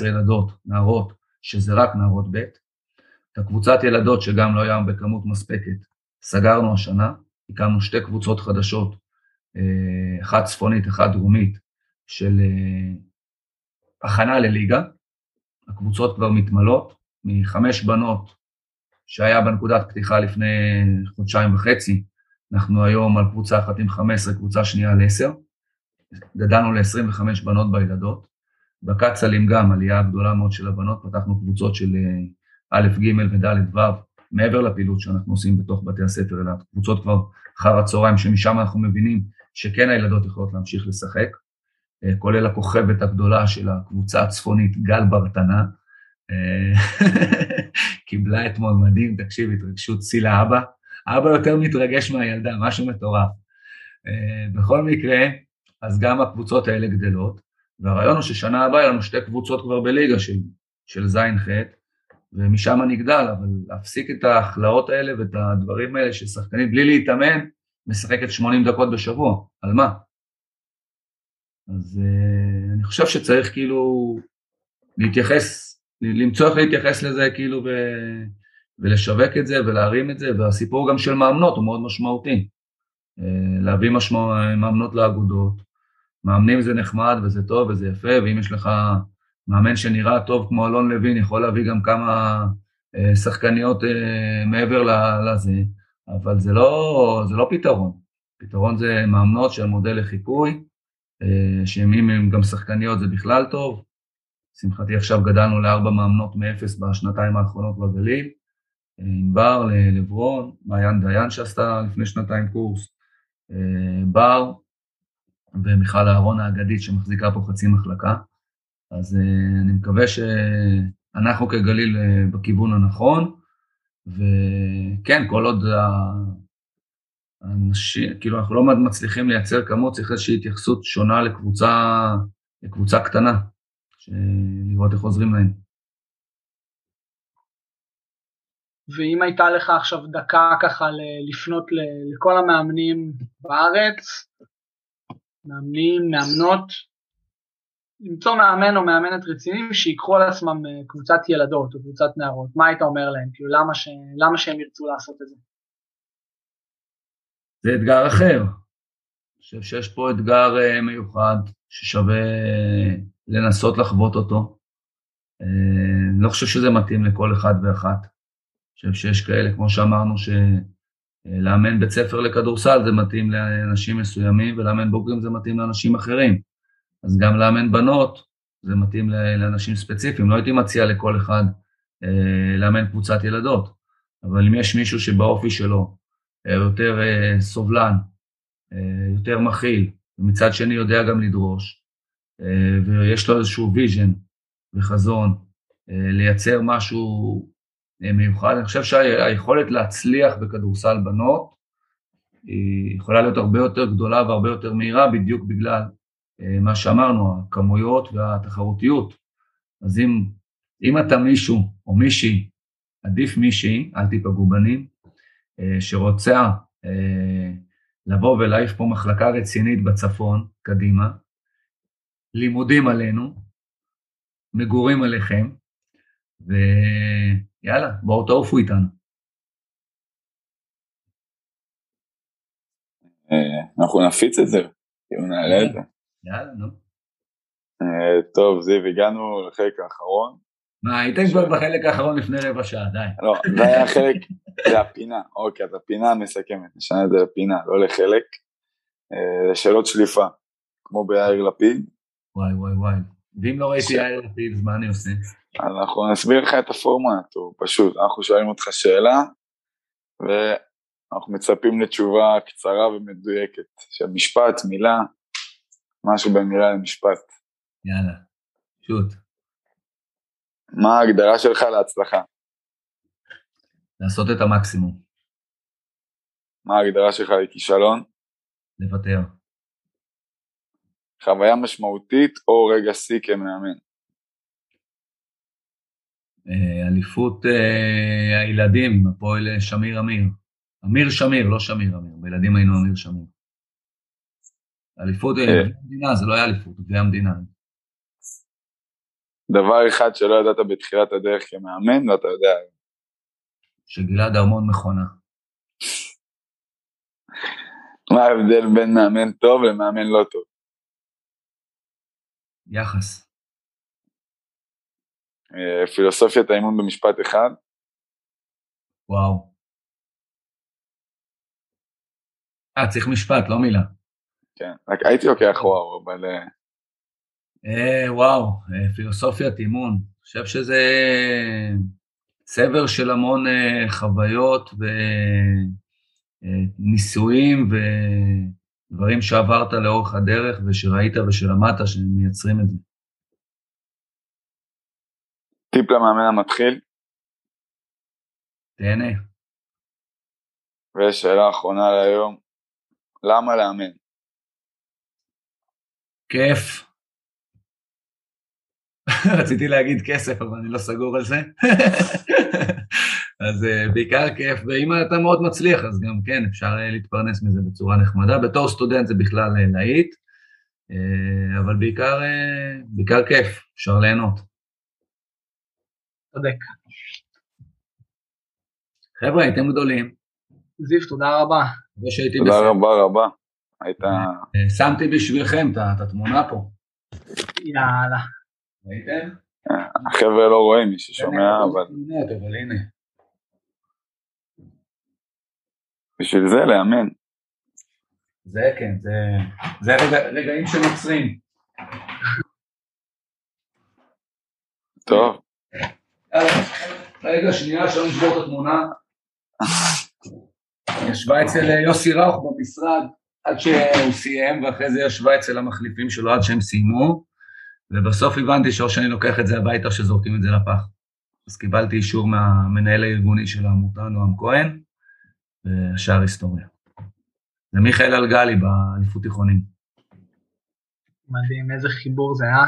12-14 ילדות, נערות, שזה רק נערות ב', את הקבוצת ילדות שגם לא היה בכמות מספקת, סגרנו השנה, הקמנו שתי קבוצות חדשות, אה, אחת צפונית, אחת דרומית, של אה, הכנה לליגה, הקבוצות כבר מתמלות, מחמש בנות שהיה בנקודת פתיחה לפני חודשיים וחצי, אנחנו היום על קבוצה אחת עם 15, קבוצה שנייה על 10, גדלנו ל-25 בנות בילדות, בקצ"לים גם עלייה גדולה מאוד של הבנות, פתחנו קבוצות של אה, א', ג' וד', ו', מעבר לפעילות שאנחנו עושים בתוך בתי הספר, אלא קבוצות כבר אחר הצהריים, שמשם אנחנו מבינים שכן הילדות יכולות להמשיך לשחק, אה, כולל הכוכבת הגדולה של הקבוצה הצפונית, גל ברטנה, אה, <laughs> קיבלה אתמול מדהים, תקשיב, התרגשות שיא לאבא, אבא יותר מתרגש מהילדה, משהו מטורף. אה, בכל מקרה, אז גם הקבוצות האלה גדלות, והרעיון הוא ששנה הבאה יהיו לנו שתי קבוצות כבר בליגה של, של ז'-ח', ומשם נגדל, אבל להפסיק את ההכלאות האלה ואת הדברים האלה ששחקנית בלי להתאמן, משחקת 80 דקות בשבוע, על מה? אז uh, אני חושב שצריך כאילו להתייחס, למצוא איך להתייחס לזה כאילו ו, ולשווק את זה ולהרים את זה, והסיפור גם של מאמנות הוא מאוד משמעותי. Uh, להביא משמע, מאמנות לאגודות, מאמנים זה נחמד וזה טוב וזה יפה, ואם יש לך מאמן שנראה טוב כמו אלון לוין, יכול להביא גם כמה uh, שחקניות uh, מעבר לזה, אבל זה לא, זה לא פתרון. פתרון זה מאמנות של מודל לחיקוי, אה, שאם הם גם שחקניות זה בכלל טוב. לשמחתי עכשיו גדלנו לארבע מאמנות מאפס בשנתיים האחרונות בגליל, אה, ענבר, לברון, מעיין דיין שעשתה לפני שנתיים קורס, אה, בר ומיכל אהרון האגדית שמחזיקה פה חצי מחלקה. אז אני מקווה שאנחנו כגליל בכיוון הנכון, וכן, כל עוד אנשים, כאילו אנחנו לא מצליחים לייצר כמות, צריך איזושהי התייחסות שונה לקבוצה, לקבוצה קטנה, לראות איך עוזרים להם. ואם הייתה לך עכשיו דקה ככה לפנות לכל המאמנים בארץ, מאמנים, מאמנות, למצוא מאמן או מאמנת רציניים שיקחו על עצמם אה, קבוצת ילדות או קבוצת נערות, מה היית אומר להם? כאילו למה, ש... למה שהם ירצו לעשות את זה? זה אתגר אחר. אני חושב שיש פה אתגר אה, מיוחד ששווה לנסות לחוות אותו. אני אה, לא חושב שזה מתאים לכל אחד ואחת. אני חושב שיש כאלה, כמו שאמרנו, שלאמן בית ספר לכדורסל זה מתאים לאנשים מסוימים, ולאמן בוגרים זה מתאים לאנשים אחרים. אז גם לאמן בנות זה מתאים לאנשים ספציפיים. לא הייתי מציע לכל אחד אה, לאמן קבוצת ילדות, אבל אם יש מישהו שבאופי שלו אה, יותר סובלן, יותר מכיל, ומצד שני יודע גם לדרוש, ויש לו איזשהו vision וחזון, אה, לייצר משהו אה, מיוחד. אני חושב שהיכולת להצליח בכדורסל בנות היא יכולה להיות הרבה יותר גדולה והרבה יותר מהירה בדיוק בגלל אה, מה שאמרנו, הכמויות והתחרותיות. אז אם, אם אתה מישהו או מישהי, עדיף מישהי, אל תיפגעו בנים, שרוצה לבוא ולהעיף פה מחלקה רצינית בצפון, קדימה, לימודים עלינו, מגורים עליכם, ויאללה, בואו תעופו איתנו. אה, אנחנו נפיץ את זה, כאילו נעלה את זה. יאללה, נו. אה, טוב, זיו, הגענו לחלק האחרון. מה, הייתם כבר בחלק האחרון לפני רבע שעה, די. לא, זה היה חלק, זה הפינה, אוקיי, אז הפינה המסכמת, נשנה את זה לפינה, לא לחלק. אה, זה שאלות שליפה, כמו ביאיר לפיד. וואי וואי וואי. ואם לא ראיתי יאיר לפיד, מה אני עושה? אנחנו נסביר לך את הפורמט, הוא פשוט, אנחנו שואלים אותך שאלה, ואנחנו מצפים לתשובה קצרה ומדויקת, של משפט, מילה, משהו במילה למשפט. יאללה, שוט. מה ההגדרה שלך להצלחה? לעשות את המקסימום. מה ההגדרה שלך לכישלון? לוותר. חוויה משמעותית או רגע שיא כמאמן? אה, אליפות אה, הילדים הפועל שמיר אמיר. אמיר שמיר, לא שמיר אמיר, בילדים היינו אמיר שמיר. אליפות אה, המדינה, זה לא היה אליפות, גביע המדינה. דבר אחד שלא ידעת בתחילת הדרך כמאמן, ואתה יודע. שגלעד ארמון מכונה. מה ההבדל בין מאמן טוב למאמן לא טוב? יחס. אה, פילוסופיית האימון במשפט אחד. וואו. אה, צריך משפט, לא מילה. כן, רק הייתי לוקח וואו, אבל... אה, אה וואו, אה, פילוסופיית אימון. אני חושב שזה צבר של המון חוויות וניסויים ודברים שעברת לאורך הדרך ושראית ושלמדת שמייצרים את זה. טיפ למאמן המתחיל? תהנה. ושאלה אחרונה להיום, למה לאמן? כיף. <laughs> רציתי להגיד כסף, אבל אני לא סגור על זה. <laughs> אז uh, בעיקר כיף, ואם אתה מאוד מצליח, אז גם כן, אפשר uh, להתפרנס מזה בצורה נחמדה. בתור סטודנט זה בכלל uh, להיט, uh, אבל בעיקר, uh, בעיקר כיף, אפשר ליהנות. צודק. חבר'ה, הייתם גדולים. זיו, תודה רבה. תודה רבה רבה. הייתה... אה, שמתי בשבילכם את התמונה פה. יאללה. ראיתם? החבר'ה לא רואים, מי ששומע, אבל... אבל הנה. בשביל זה לאמן. זה כן, זה רגעים שנוצרים. טוב. רגע, שנייה, אפשר לשבור את התמונה. ישבה אצל אה, יוסי ראוך במשרד עד שהוא סיים, ואחרי זה ישבה אצל המחליפים שלו עד שהם סיימו, ובסוף הבנתי שאו שאני לוקח את זה הביתה או שזורקים את זה לפח. אז קיבלתי אישור מהמנהל הארגוני של העמותה, נועם כהן, והשאר היסטוריה. זה מיכאל אלגלי באליפות תיכונים. מדהים, איזה חיבור זה, אה?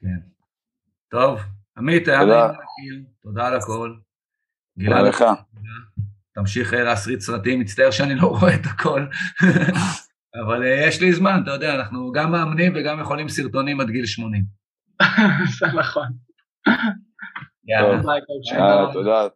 כן. טוב, עמית, היה להכיר, תודה על הכל. גלעד, לך. תמשיך אה, להסריט סרטים, מצטער שאני לא רואה את הכל, אבל אה, יש לי זמן, אתה יודע, אנחנו גם מאמנים וגם יכולים סרטונים עד גיל 80. זה נכון. יאללה. תודה.